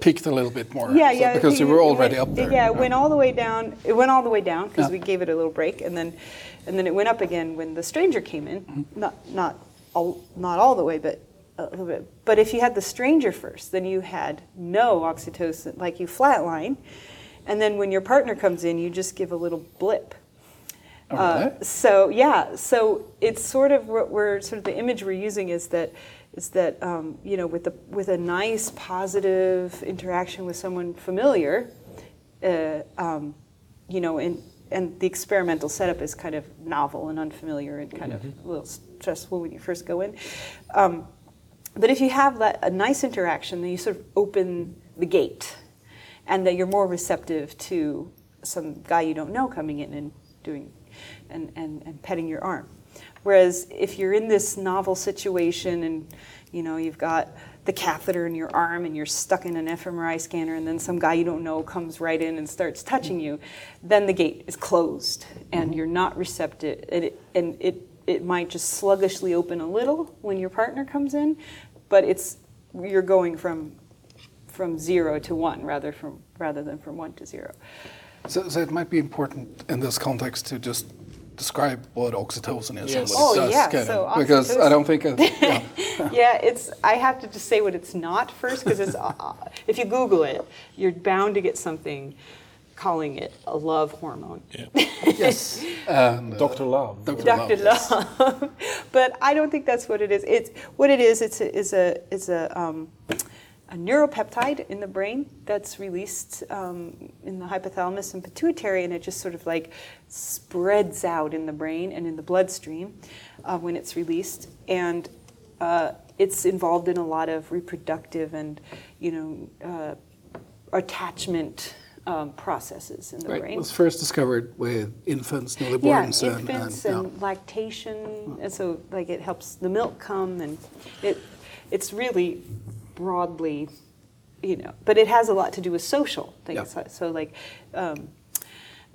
peaked a little bit more. Yeah, so- yeah. Because you were already went- up there. Yeah, it went all the way down. It went all the way down because Yeah. we gave it a little break, and then, and then it went up again when the stranger came in. Mm-hmm. Not not all not all the way, but a little bit. But if you had the stranger first, then you had no oxytocin, like you flatline, and then when your partner comes in, you just give a little blip. Uh, so yeah, so it's sort of what we're sort of the image we're using is that is that um, you know with the with a nice positive interaction with someone familiar, uh, um, you know, and and the experimental setup is kind of novel and unfamiliar and kind of a little stressful when you first go in. Um, but if you have that a nice interaction, then you sort of open the gate, and that you're more receptive to some guy you don't know coming in and doing and, and, and petting your arm. Whereas if you're in this novel situation and you know you've got the catheter in your arm and you're stuck in an fMRI scanner and then some guy you don't know comes right in and starts touching you, then the gate is closed and mm-hmm. you're not receptive and it, and it, it might just sluggishly open a little when your partner comes in, but it's you're going from from zero to one rather from rather than from one to zero. So, so it might be important in this context to just describe what oxytocin is Yes. and what Oh, it does, yeah, kind so because I don't think it, yeah. yeah, it's. I have to just say what it's not first because it's. Uh, if you Google it, you're bound to get something calling it a love hormone. Yeah. yes, and, uh, Dr. Love. Dr. Dr. yes. Love. but I don't think that's what it is. It's what it is. It's a, is a is a um, a neuropeptide in the brain that's released um, in the hypothalamus and pituitary, and it just sort of like spreads out in the brain and in the bloodstream uh, when it's released, and uh, it's involved in a lot of reproductive and you know uh, attachment um, processes in the Right. brain. It was first discovered with infants, Yeah, newborns, and, infants and, and, yeah. lactation, and so like it helps the milk come, and it it's really broadly, you know, but it has a lot to do with social things. Yeah. So like. Um,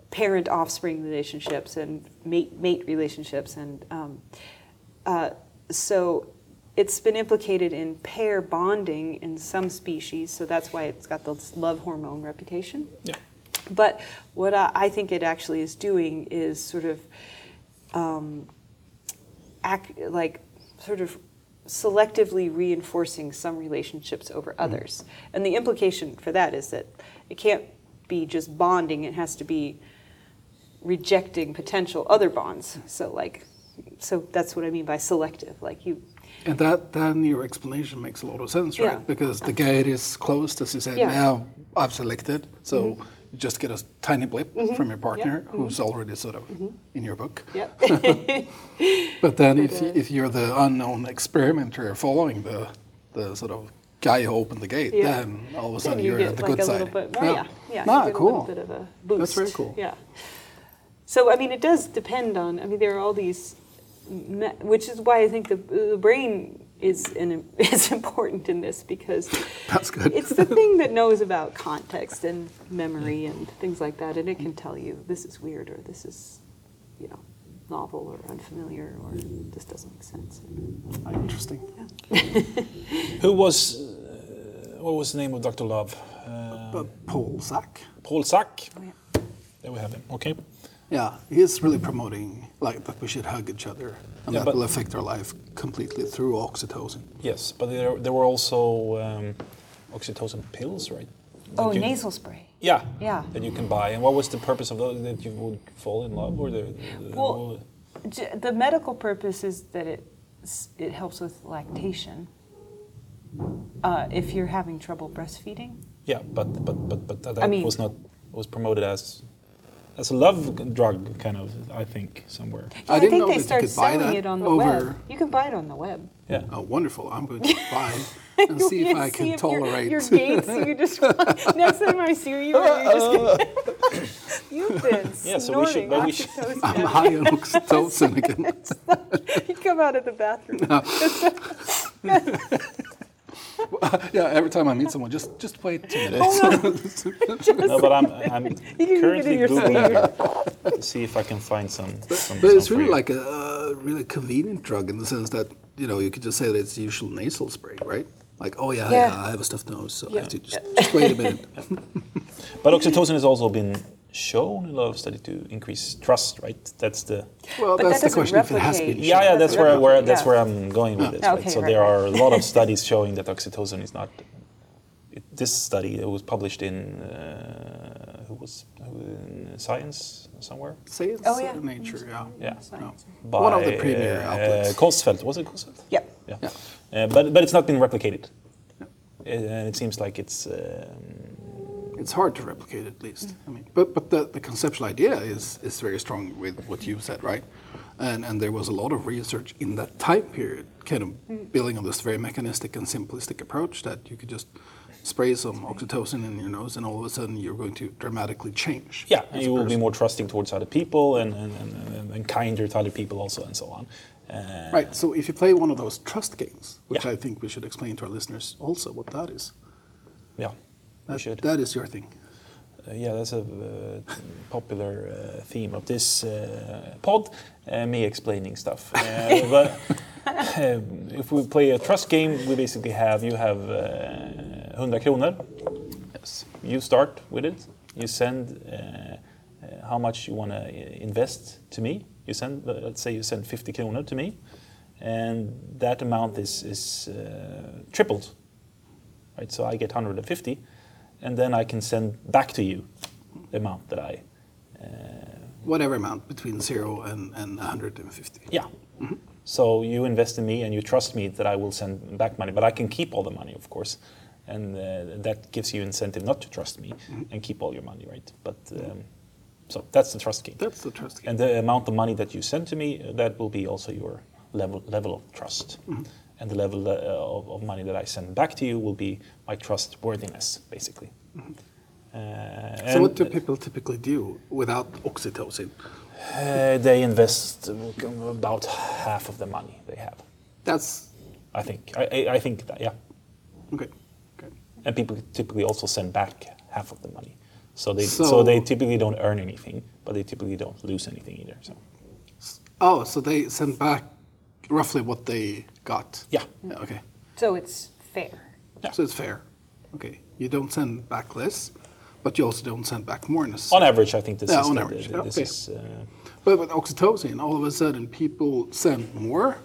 parent offspring relationships and mate mate relationships and um, uh, so it's been implicated in pair bonding in some species so that's why it's got this love hormone reputation Yeah. but what I, I think it actually is doing is sort of um, act, like sort of selectively reinforcing some relationships over others. And the implication for that is that it can't be just bonding, it has to be rejecting potential other bonds. So like so that's what I mean by selective. Like you And that then your explanation makes a lot of sense, right? Yeah. Because the gate is closed, as you said. Yeah. Mm-hmm. Now I've selected, so you just get a tiny blip from your partner, Mm-hmm. who's already sort of in your book. Yep. But then, if if you're the unknown experimenter following the the sort of guy who opened the gate, Yeah. then all of a sudden you you're at the like good a side. little bit more. Yeah, yeah. You get cool. a little bit of a boost. That's very cool. Yeah. So I mean, it does depend on. I mean, there are all these, which is why I think the the brain is an, is important in this because That's good. it's the thing that knows about context and memory and things like that, and it can tell you this is weird or this is, you know, novel or unfamiliar or this doesn't make sense. Interesting. Who was, uh, what was the name of Dr. Love? Uh, Paul Zak, Paul Zak. Oh, yeah. There we have him. Okay. Yeah, he's really promoting like that we should hug each other, and Yeah, that will affect our life completely through oxytocin. Yes, but there, there were also um, oxytocin pills, right? That Oh, you- nasal spray. Yeah. Yeah. That you can buy. And what was the purpose of those? That you would fall in love, or the? the- Well, J- The medical purpose is that it it helps with lactation. Uh, if you're having trouble breastfeeding, yeah, but but but but that, that mean- was not was promoted as as a love drug, kind of. I think somewhere. I I, didn't think know they that you start could buy selling it on the over- web. You can buy it on the web. Yeah. Oh, wonderful! I'm going to buy it and see if You I can see if your- tolerate. your gates. You just next time I see you, you're just gonna, you've been Yeah, so we should- snorting but we should- I'm high on oxytocin again. you come out of the bathroom. yeah, every time I meet someone, just just wait two Oh, minutes. No, but I'm I'm You can keep it currently in googling to see if I can find some. some But it's some really you. like a uh, really convenient drug in the sense that you know you could just say that it's the usual nasal spray, right? Like, oh yeah, Yeah. yeah, I have a stuffed nose, so I have to just, just wait a minute. But oxytocin has also been shown in a lot of studies to increase trust, right? That's the Well, But that's that the doesn't question if it has replicate. been. yeah, yeah. That's where, where that's Yeah. where I'm going with this. Yeah. Right? Okay, So right, there right. are a lot of studies showing that oxytocin is not. It, this study it was published in uh, who was who, in Science somewhere. Say it's Oh, yeah. uh, nature, yeah. Yeah. Science. By, One of the premier uh, outlets. Kosfeld was it Kosfeld? Yep. Yeah. Yeah. Uh, but but it's not been replicated. Uh, And it seems like it's. Um, It's hard to replicate at least. I mean, but but the, the conceptual idea is is very strong with what you said, right? And and there was a lot of research in that time period, kind of building on this very mechanistic and simplistic approach that you could just spray some oxytocin in your nose, and all of a sudden you're going to dramatically change. Yeah, and you will be more trusting towards other people and, and, and, and- and kinder to other people also and so on. Uh, Right. So if you play one of those trust games, which Yeah. I think we should explain to our listeners also what that is. Yeah, we That, should. that is your thing. Uh, yeah, that's a uh, popular uh, theme of this uh, pod, uh, me explaining stuff. Uh, but um, if we play a trust game, we basically have you have uh, 100 kronor. Yes. You start with it. You send uh, uh, how much you want to invest to me. You send, let's say, you send 50 kronor to me, and that amount is is uh, tripled. Right, so I get 150, and then I can send back to you the amount that I. Uh, Whatever amount between zero and, and 150. yeah. So you invest in me and you trust me that I will send back money, but I can keep all the money, of course, and uh, that gives you incentive not to trust me and keep all your money, right? But um, so that's the trust game. That's the trust game. And the amount of money that you send to me, uh, that will be also your level level of trust. And the level uh, of, of money that I send back to you will be my trustworthiness, basically. Uh, So what do people typically do without oxytocin? uh, they invest about half of the money they have. That's I think. I, I, I think that, yeah. okay. okay. And people typically also send back half of the money. So they so, So- they typically don't earn anything, but they typically don't lose anything either. So Oh, so they send back roughly what they got. yeah, Yeah, okay. So it's fair. Yeah. So it's fair. Okay. You don't send back less, but you also don't send back more on average, I think this Yeah, is on average, the- yeah, this okay. is. Uh, But with oxytocin, all of a sudden people send more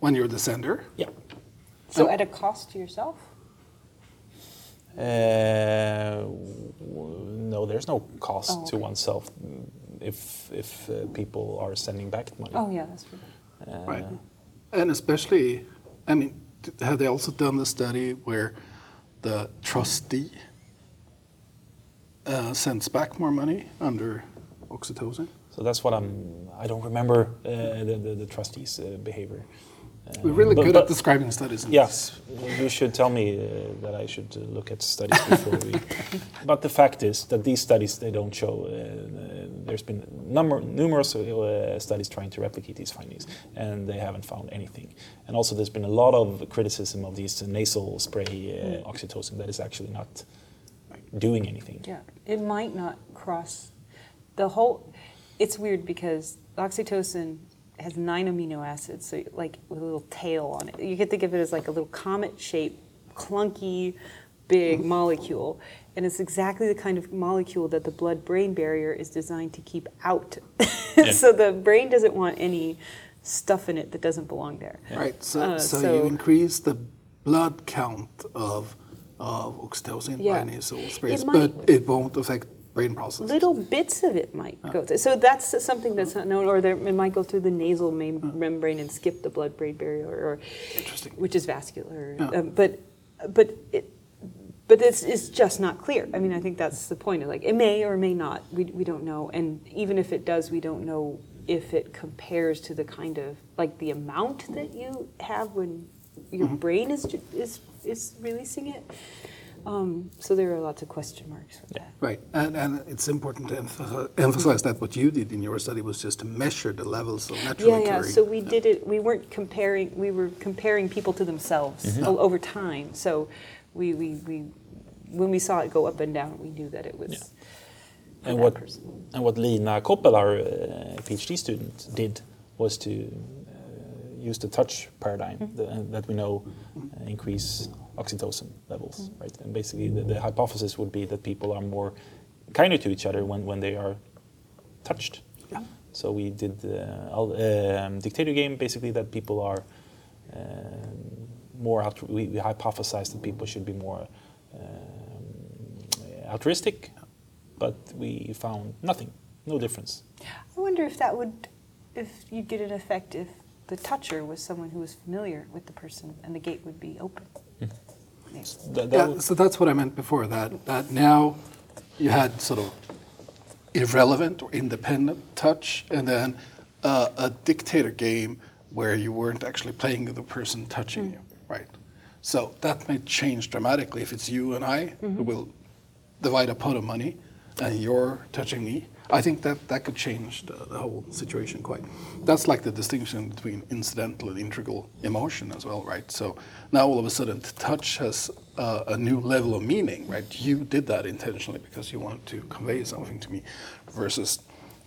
when you're the sender. yeah. So Oh. at a cost to yourself? Uh, w- no, there's no cost Oh, to oneself if if uh, people are sending back money. Oh yeah, that's true. Uh, Right. And especially, I mean, have they also done the study where the trustee uh, sends back more money under oxytocin? So that's what I'm. I don't remember uh, the, the the trustees' uh, behavior. Uh, We're really but- good but- at describing studies. in Yes, you should tell me uh, that I should uh, look at studies before we. But the fact is that these studies they don't show. Uh, there's been number, numerous uh, studies trying to replicate these findings, and they haven't found anything. And also, there's been a lot of criticism of these nasal spray uh, oxytocin that is actually not doing anything. Yeah, it might not cross the whole. It's weird because oxytocin has nine amino acids, so like with a little tail on it. You could think of it as like a little comet-shaped, clunky, big molecule, and it's exactly the kind of molecule that the blood-brain barrier is designed to keep out. so the brain doesn't want any stuff in it that doesn't belong there. Right. So, Uh, so, so- you increase the blood count of of oxytocin Yeah. by nasal sprays, It but it won't affect brain processes. Little bits of it might go through. So that's something that's not known, or there, it might go through the nasal mem- membrane and skip the blood-brain barrier, or which is vascular. Yeah. Um, but but it, but it's, it's just not clear. I mean, I think that's the point. Of like, it may or may not. We we don't know, and even if it does, we don't know if it compares to the kind of like the amount that you have when your brain is is is releasing it. Um, so there are lots of question marks with that. Right, and, and it's important to emphasize, emphasize that what you did in your study was just to measure the levels of naturally Yeah, yeah. occurring. So we did it. We weren't comparing. We were comparing people to themselves o- over time. So we, we, we when we saw it go up and down, we knew that it was. for And that what person. and what Lina Koppel, our uh, PhD student, did was to uh, use the touch paradigm Mm-hmm. the, that we know uh, increase oxytocin levels, right? And basically, the, the hypothesis would be that people are more kinder to each other when, when they are touched. Yeah. So we did the uh, um, dictator game, basically that people are um, more. Altru- we, we hypothesized that people should be more um, altruistic, but we found nothing, no difference. I wonder if that would, if you'd get an effect if the toucher was someone who was familiar with the person, and the gate would be open. That, that Yeah, so that's what I meant before, that, that now you had sort of irrelevant or independent touch, and then uh, a dictator game where you weren't actually playing the person touching you, right? So that may change dramatically if it's you and I who will divide a pot of money and you're touching me. I think that that could change the, the whole situation quite. That's like the distinction between incidental and integral emotion as well, right? So now all of a sudden, touch has uh, a new level of meaning, right? You did that intentionally because you wanted to convey something to me, versus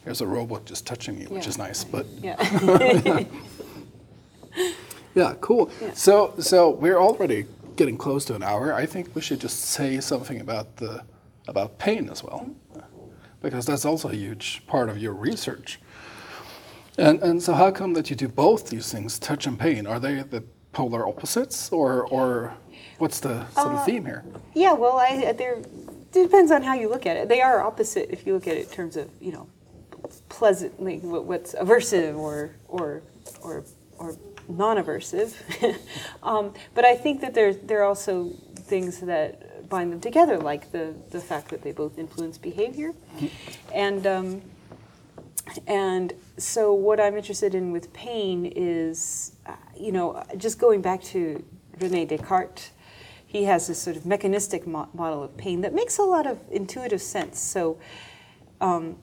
here's a robot just touching me, which Yeah. is nice, but Yeah. yeah, cool. So, so we're already getting close to an hour. I think we should just say something about the about pain as well, because that's also a huge part of your research. And and so, how come that you do both these things, touch and pain? Are they the polar opposites, or or what's the sort of theme here? Yeah, well, I, there it depends on how you look at it. They are opposite if you look at it in terms of you know pleasant, like what's aversive or or or or non-aversive. um, but I think that there there are also things that bind them together, like the the fact that they both influence behavior, and. Um, and so, what I'm interested in with pain is, uh, you know, just going back to Rene Descartes, he has this sort of mechanistic mo- model of pain that makes a lot of intuitive sense. So, um,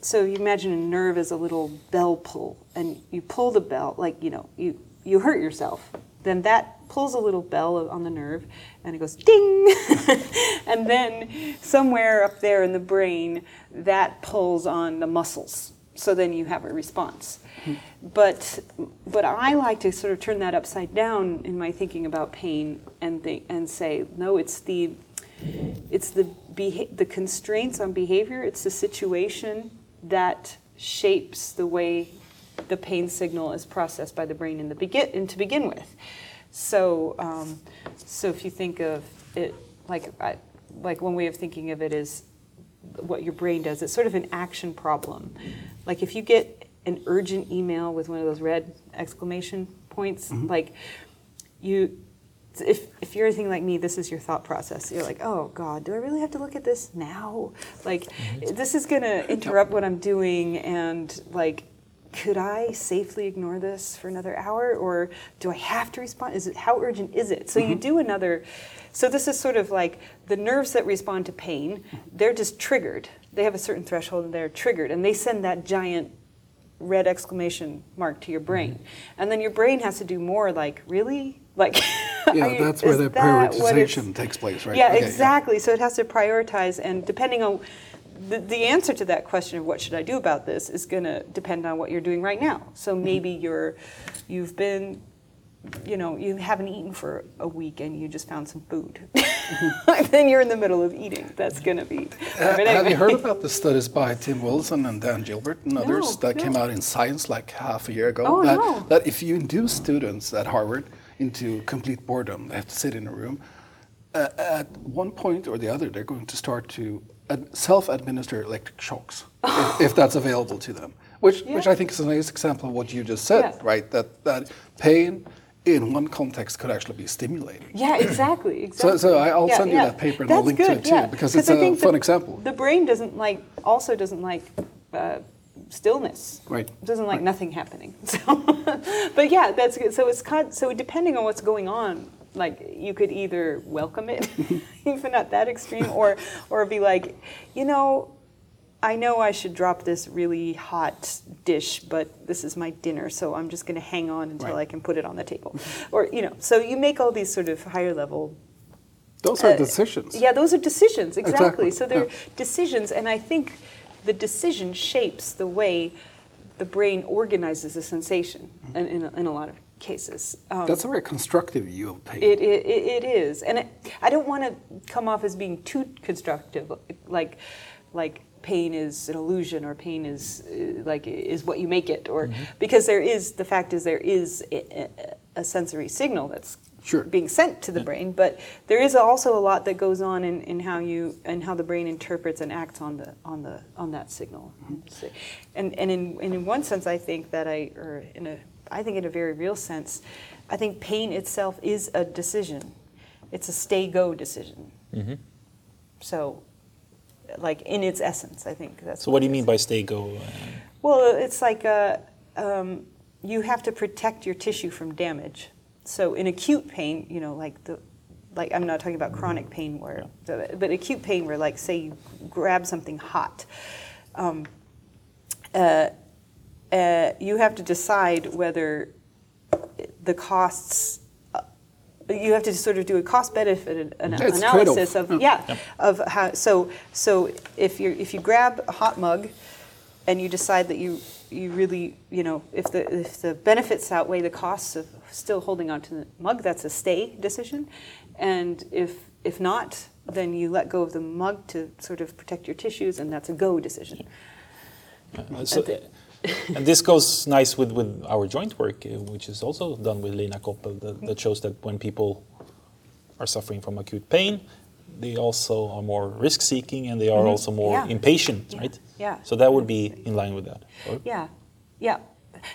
so you imagine a nerve as a little bell pull, and you pull the bell, like you know, you you hurt yourself, then that pulls a little bell on the nerve, and it goes ding, and then somewhere up there in the brain, that pulls on the muscles. So then you have a response. Hmm. But but I like to sort of turn that upside down in my thinking about pain and think, and say no, it's the it's the beha- the constraints on behavior. It's the situation that shapes the way the pain signal is processed by the brain in the begin in to begin with. So um, so if you think of it like I, like one way of thinking of it is what your brain does. It's sort of an action problem. Like if you get an urgent email with one of those red exclamation points. Mm-hmm. Like you, if if you're anything like me, this is your thought process. You're like, oh God, do I really have to look at this now? Like Mm-hmm. this is gonna interrupt what I'm doing, and like. Could I safely ignore this for another hour, or do I have to respond? Is it how urgent is it? So you mm-hmm. do another. So this is sort of like the nerves that respond to pain. They're just triggered. They have a certain threshold, and they're triggered, and they send that giant red exclamation mark to your brain. Mm-hmm. And then your brain has to do more like, really? Like, Yeah, you- that's where the that prioritization takes place, right? Yeah, Okay, exactly. So it has to prioritize, and depending on the, the answer to that question of what should I do about this is going to depend on what you're doing right now. So Mm-hmm. maybe you're, you've been, you know, you haven't eaten for a week and you just found some food. then you're in the middle of eating. That's going to be. Uh, but have you heard about the studies by Tim Wilson and Dan Gilbert and others No, that came out in Science like half a year ago? Oh, that, no. that if you induce students at Harvard into complete boredom, they have to sit in a room, uh, at one point or the other, they're going to start to self-administer electric shocks, if, if that's available to them. Which, which I think is a nice example of what you just said, Yeah. right? That, that pain in one context could actually be stimulating. Yeah, exactly. exactly. So- so I'll send you that paper and I'll That's link to it too, yeah. because 'Cause it's a fun the- example. The brain doesn't like, also doesn't like uh, stillness. Right. Doesn't like Right. nothing happening. So, but yeah, that's good. So it's kind. So depending on what's going on, like you could either welcome it, even at that extreme, or or be like, you know. I know I should drop this really hot dish, but this is my dinner, so I'm just going to hang on until Right. I can put it on the table. or, you know, so you make all these sort of higher level Those are uh, decisions. yeah, those are decisions, exactly. Exactly, So they're yeah. decisions, and I think the decision shapes the way the brain organizes a sensation in, in, a, in a lot of cases. Um, That's a very constructive view of pain. it, it, it is, and it, I don't want to come off as being too constructive, like like pain is an illusion or pain is uh, like is what you make it, or because there is the fact is there is a, a- sensory signal that's Sure. being sent to the brain, but there is also a lot that goes on in, in how you and how the brain interprets and acts on the on the on that signal. So- And and in and in one sense, I think that I or in a I think in a very real sense, I think pain itself is a decision. It's a stay go decision. So, like in its essence, I think that's. So what do it you is. mean by stay go? Uh, Well, it's like uh um, you have to protect your tissue from damage. So in acute pain, you know, like the, like I'm not talking about chronic pain where, but acute pain where, like, say you grab something hot, um, uh, uh, you have to decide whether the costs. uh, You have to sort of do a cost benefit an It's analysis trade-off. of yeah of how so so if you if you grab a hot mug and you decide that you you really you know if the if the benefits outweigh the costs of still holding on to the mug that's a stay decision and if if not then you let go of the mug to sort of protect your tissues and that's a go decision uh, so, and this goes nice with, with our joint work, uh, which is also done with Lina Koppel, that, that shows that when people are suffering from acute pain, they also are more risk seeking and they are also more Yeah. impatient, Yeah. right? Yeah. So that would be in line with that. or- Yeah, yeah.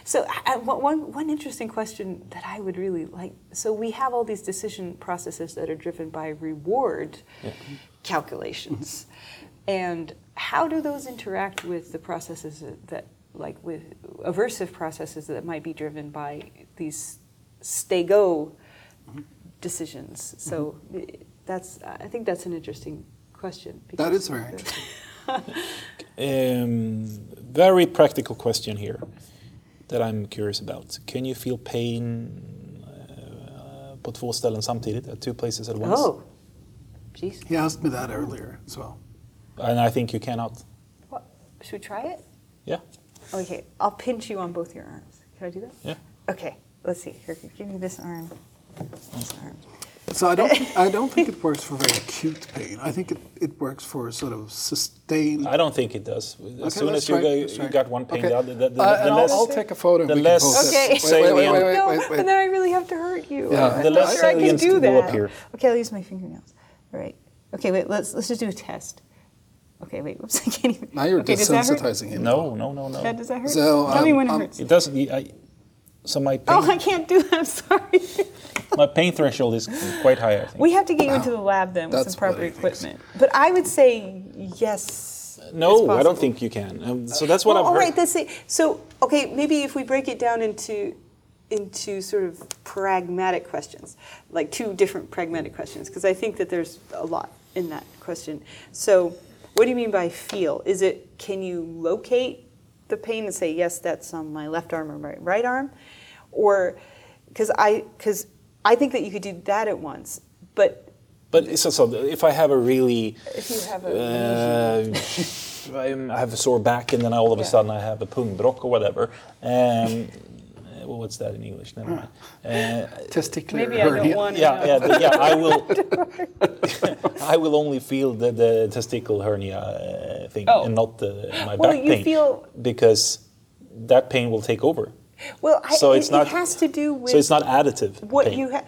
So uh, one- one one interesting question that I would really like. So we have all these decision processes that are driven by reward calculations, and how do those interact with the processes that, like with aversive processes that might be driven by these stay go decisions? So uh, that's I think that's an interesting question. That is because very interesting. Um, very practical question here that I'm curious about. Can you feel pain uh, på två ställen samtidigt, at two places at once? Oh, jeez. He asked me that earlier as well. And I think you cannot. What? Should we try it? Yeah. Okay, I'll pinch you on both your arms. Can I do that? Yeah. Okay, let's see. Here, give me this arm. This arm. So I don't, I don't think it works for very acute pain. I think it, it works for sort of sustained. I don't think it does. As Okay, soon as you, try go, it, let's try you got one pain, Okay. the, other, the, the, Uh, the I'll, less, I'll take a photo. and the we can less. Okay. Wait, wait, wait, wait, no, wait, wait. and then I really have to hurt you. Yeah. I'm The less sure I can do that. Okay, I'll use my fingernails. All right. Okay, wait. Let's let's just do a test. Okay, wait. Whoops, I can't even. Now you're okay, does that hurt? desensitizing him. no, no, no, no. That, does that hurt? So, Tell me um, when it um, hurts. It doesn't. I, So my pain, Oh, I can't do that. I'm sorry. my pain threshold is quite high. I think. we have to get you into the lab then with That's some proper what he thinks. equipment. But I would say yes. no, I don't think you can. Um, so that's what well, I've all heard. right. Let's see. So, okay, maybe if we break it down into into sort of pragmatic questions, like two different pragmatic questions, because I think that there's a lot in that question. So, what do you mean by feel? Is it can you locate the pain and say yes, that's on my left arm or my right arm, or because I because I think that you could do that at once, but But so, so if I have a really, If you have a uh, I'm- have a sore back and then all of a Yeah. sudden I have a pungbrock or whatever. Um, well, what's that in English? Never mind. Uh, Testicular Maybe I don't hernia. want to yeah, know. yeah, the- yeah. I will. I will only feel the, the testicle hernia uh, thing Oh. and not the, my Well, back you pain feel- because that pain will take over. well, I, So it, it's not- it has to do with So it's not additive. what pain. you have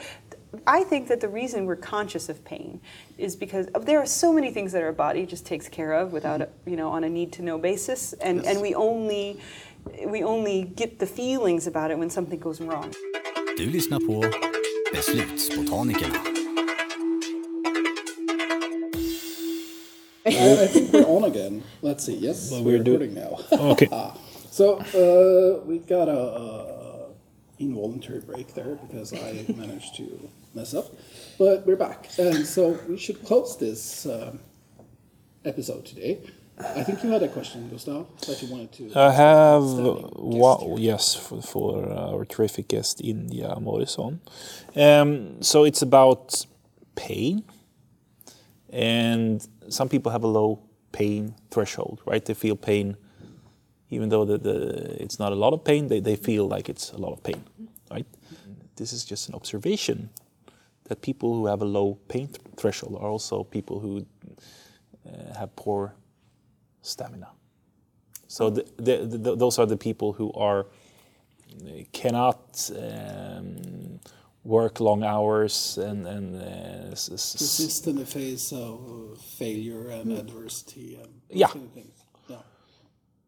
i think that the reason we're conscious of pain is because of, there are so many things that our body just takes care of without a, you know on a need to know basis and and we only we only get the feelings about it when something goes wrong Du lyssnar på Beslutsbotanikerna. I, I think we're on again. Let's see. Yes, Well, we're we're do- recording now. Okay. Ah, so uh, we got a, a involuntary break there because I managed to mess up, but we're back, and so we should close this um, episode today. I think you had a question, Gustav, that you wanted to. I have Outstanding guest wow, here. yes, for, for our terrific guest, India Morrison. Um, so it's about pain, and some people have a low pain threshold, right? They feel pain, even though the, the, it's not a lot of pain, they, they feel like it's a lot of pain, right? This is just an observation that people who have a low pain th- threshold are also people who uh, have poor stamina. So the, the, the, those are the people who are cannot um, work long hours and and uh, persist in the face of failure and adversity and Yeah. kind of things. Yeah.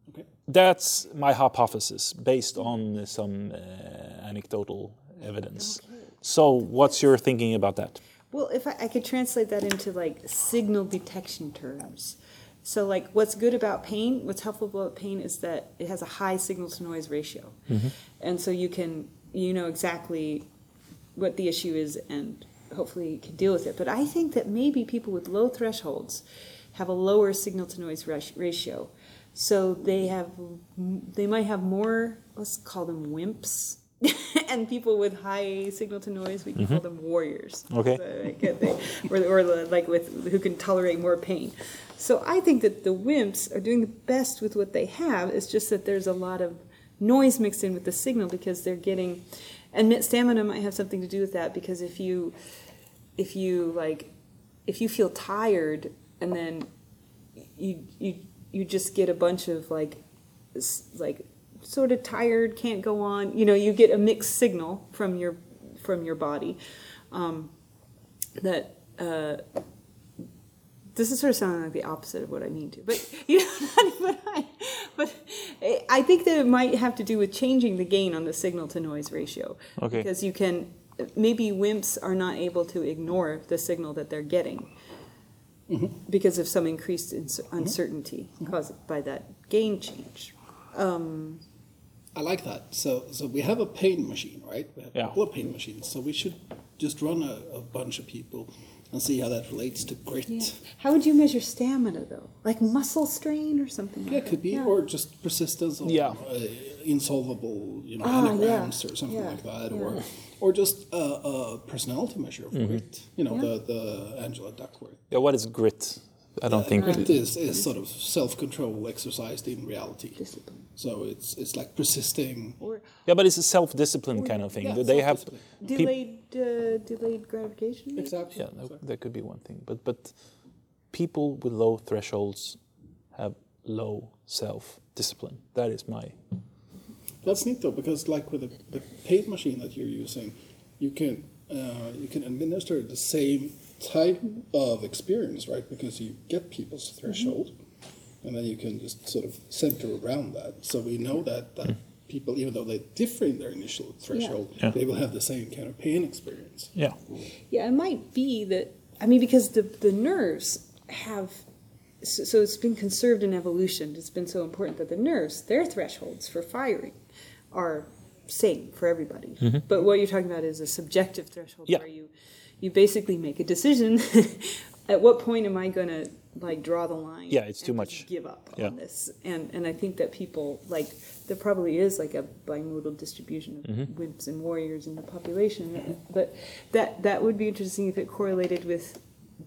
Okay. that's my hypothesis based on some uh, anecdotal evidence. So what's your thinking about that? well if I, I could translate that into like signal detection terms so like what's good about pain what's helpful about pain is that it has a high signal to noise ratio mm-hmm. and so you can you know exactly what the issue is and hopefully you can deal with it. But I think that maybe people with low thresholds have a lower signal to noise ratio. So they have they might have more let's call them wimps. and people with high signal to noise, we can mm-hmm. call them warriors. Okay. So, like, they- or, or like with who can tolerate more pain. So I think that the wimps are doing the best with what they have. It's just that there's a lot of noise mixed in with the signal because they're getting, and mi- stamina might have something to do with that because if you, if you like, if you feel tired and then you you you just get a bunch of like like sort of tired can't go on you know you get a mixed signal from your from your body um, that uh, this is sort of sounding like the opposite of what I mean to, but you know, but I, but I think that it might have to do with changing the gain on the signal to noise ratio. Okay. Because you can, maybe wimps are not able to ignore the signal that they're getting mm-hmm. because of some increased ins- mm-hmm. uncertainty mm-hmm. caused by that gain change. Um, I like that. So, so we have a pain machine, right? We have Yeah. a couple of pain machines. So we should just run a, a bunch of people and see how that relates to grit. yeah. Yeah, How would you measure stamina though? Like muscle strain or something? like it could be, that? or just persistence of Yeah. uh, insolvable, you know, Ah, anagrams yeah. or something Yeah, like that, yeah. or or just a, a personality measure of Mm-hmm. grit. You know, Yeah. the the Angela Duckworth. Yeah, what is grit? I don't think. Grit is, is sort of self-control exercised in reality. Discipline. So it's it's like persisting. Or Yeah, but it's a self-discipline kind of thing. Yeah, they have delayed uh, delayed gratification. Exactly. Yeah, that, that could be one thing. But but people with low thresholds have low self-discipline. That is my That's neat though, because like with the, the paint machine that you're using, you can uh, you can administer the same type of experience, right? Because you get people's threshold, and then you can just sort of center around that. So we know that that hmm. people, even though they differ in their initial threshold, Yeah. they will have the same kind of pain experience. Yeah. Yeah, it might be that. I mean, because the the nerves have. So, so it's been conserved in evolution. It's been so important that the nerves, their thresholds for firing, are same for everybody. Mm-hmm. But what you're talking about is a subjective threshold Yeah. where you you basically make a decision. At what point am I going to like draw the line? Yeah, it's too much. Give up Yeah. on this, and and I think that people like there probably is like a bimodal distribution of Mm-hmm. wimps and warriors in the population, but that that would be interesting if it correlated with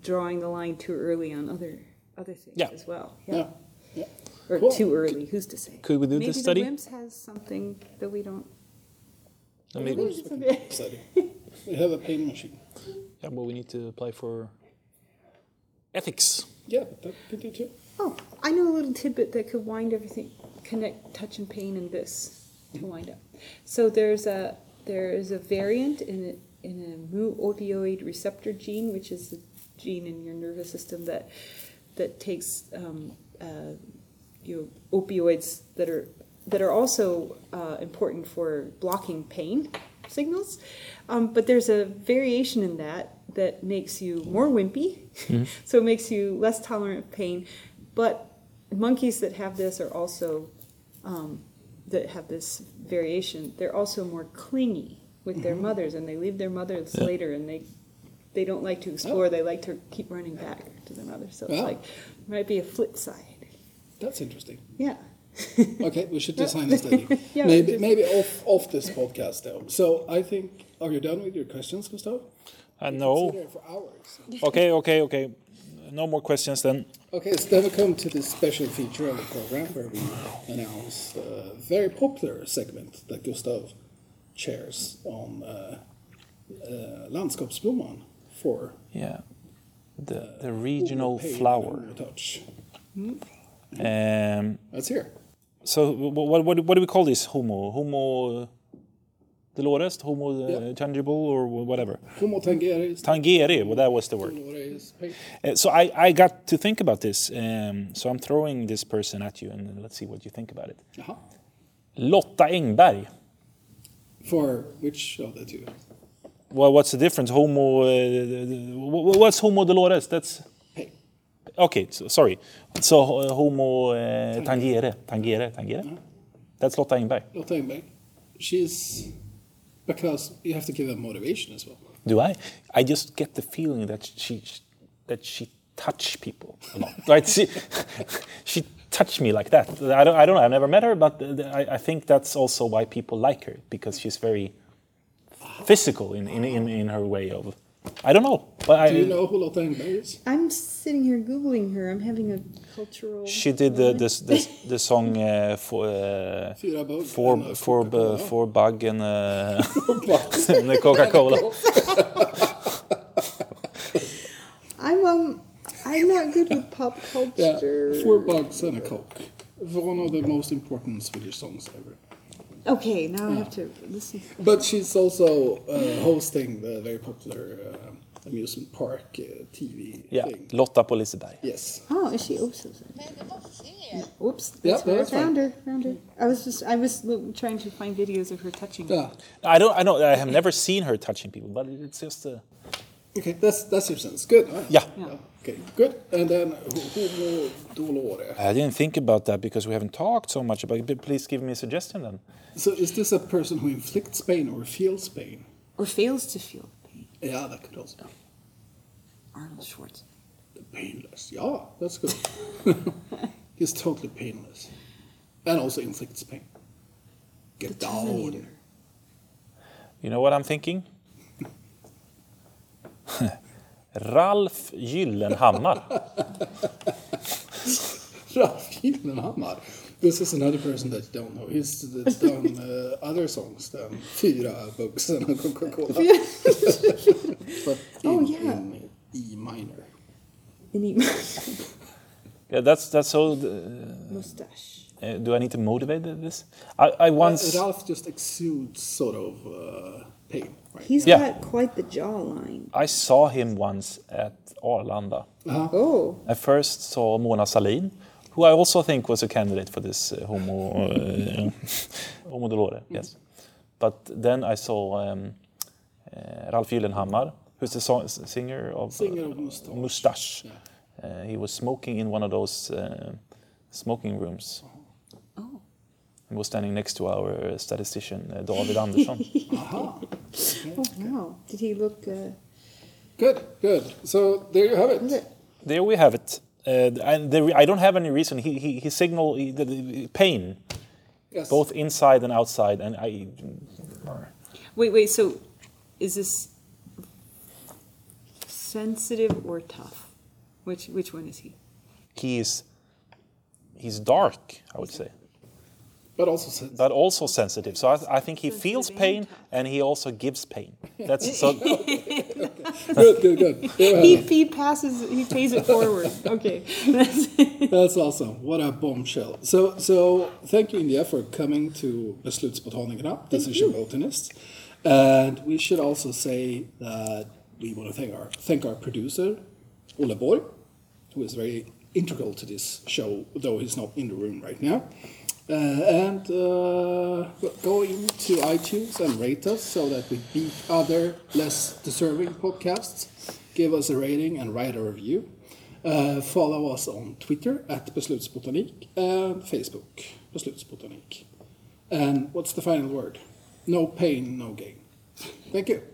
drawing the line too early on other other things Yeah. as well. Yeah. yeah. Or Cool. too early, who's to say? Could we do Maybe this study? the wimps has something that we don't. I mean, Study. They have a pain machine. yeah, but we need to apply for ethics. Yeah, but that could do too. Oh, I know a little tidbit that could wind everything, connect touch and pain and this to wind up. So there's a there is a variant in a, in a mu opioid receptor gene, which is the gene in your nervous system that that takes um, uh, you know, opioids that are that are also uh, important for blocking pain signals. Um, but there's a variation in that that makes you more wimpy, so it makes you less tolerant of pain. But monkeys that have this are also um, that have this variation. They're also more clingy with their mothers, and they leave their mothers Yeah. later, and they they don't like to explore. They like to keep running back to their mother. So it's Yeah. like might be a flip side. That's interesting. Yeah. Okay, we should design a study. Yeah, maybe just- maybe off off this podcast though. So I think are you done with your questions, Gustav? Uh, Sit no. for hours. Okay, okay, okay. No more questions then. Okay, so then we come to this special feature of the program where we announce a very popular segment that Gustav chairs on uh, uh, Landskapsblomman for Yeah. The the regional pain flower. and touch. Um, Let's hear. So what, what, what do we call this homo? Homo uh, dolores? Homo uh, Yeah. tangible or whatever? Homo tangeris, Tangere, well, that was the word. Uh, so I, I got to think about this. Um, so I'm throwing this person at you and let's see what you think about it. Jaha. Lotta Engberg. For which of the two? Well, what's the difference? Homo. Uh, wh- wh- what's Homo dolores? That's. Okay. So, sorry. So uh, Homo uh, tangere, tangere, tangere. That's Lotta Engberg. Lotta Engberg. She's because you have to give her motivation as well. Do I? I just get the feeling that she that she touch people a lot. right? She she touched me like that. I don't. I don't know. I've never met her, but I, I think that's also why people like her because she's very physical in in, in, in her way of. I don't know, but I. Do you know who Lotta Engberg is? I'm sitting here googling her. I'm having a cultural. She did the this this the song uh, for uh, Fyra for and a for Coca-Cola. for bug and uh, and the Coca Cola. I'm um. I'm not good with pop Yeah, culture. four bugs and a coke. One of the most important Swedish songs ever. Okay, now I have to listen. But she's also uh, hosting the very popular uh, amusement park uh, TV Yeah, thing. Lotta på Liseberg. Yes. Oh, is she? Oops. Oops. Yeah, That's where that's I found her. Found her. I was just. I was trying to find videos of her touching. Yeah. I don't. I know. I have never seen her touching people, but it's just. Uh, Okay, that's that's your sense. Good. huh? Yeah. Okay, good. And then who, Homo dolore. I didn't think about that because we haven't talked so much about it. But please give me a suggestion then. So is this a person who inflicts pain or feels pain? Or fails to feel pain. Yeah, that could also be. Arnold Schwarzenegger. The painless. Yeah, that's good. He's totally painless. And also inflicts pain. Get down. Terminator. You know what I'm thinking? Ralf Gyllenhammar. Ralf Gyllenhammar. This is another person that you don't know. He's done uh, other songs than Fyra Bugs and a Coca-Cola. but in, Oh, yeah. in E minor. And he Yeah, that's that's so. Uh, mustache. uh, do I need to motivate this? I, I once. Uh, Ralf just exudes sort of uh, pain. Right? He's Yeah. got quite the jawline. I saw him once at Arlanda. Uh-huh. Oh. I first saw Mona Sahlin, who I also think was a candidate for this uh, Homo uh, Homo dolore. Yes, but then I saw um, uh, Ralf Gyllenhammar, who's the so- singer of Singer uh, of Mustasch. Mustasch. Yeah. Uh, he was smoking in one of those uh, smoking rooms. Oh. He was standing next to our uh, statistician uh, David Andersson. Aha. Oh, wow. Did he look? Uh, Good, good. So there you have it. there we have it. Uh, and there, I don't have any reason. He, he, he signaled he, the, the pain, Yes. both inside and outside, and I. wait, wait. So, is this sensitive or tough? Which which one is he? He's he's dark, I would say, But also sensitive. but also sensitive. So I, I think he feels Sensitive and pain and he also gives pain. That's so. good, good, good. He, have it. he passes. He pays it forward. Okay. That's awesome. What a bombshell. So, so thank you, India, for coming to Beslutsbotanikerna, Decision Botanist. And we should also say that we want to thank our thank our producer, Ole Borg, who is very integral to this show, though he's not in the room right now. Uh, and uh, go into iTunes and rate us so that we beat other less deserving podcasts. Give us a rating and write a review. Uh, follow us on Twitter at Beslutsbotanik and Facebook Beslutsbotanik. And what's the final word? No pain, no gain. Thank you.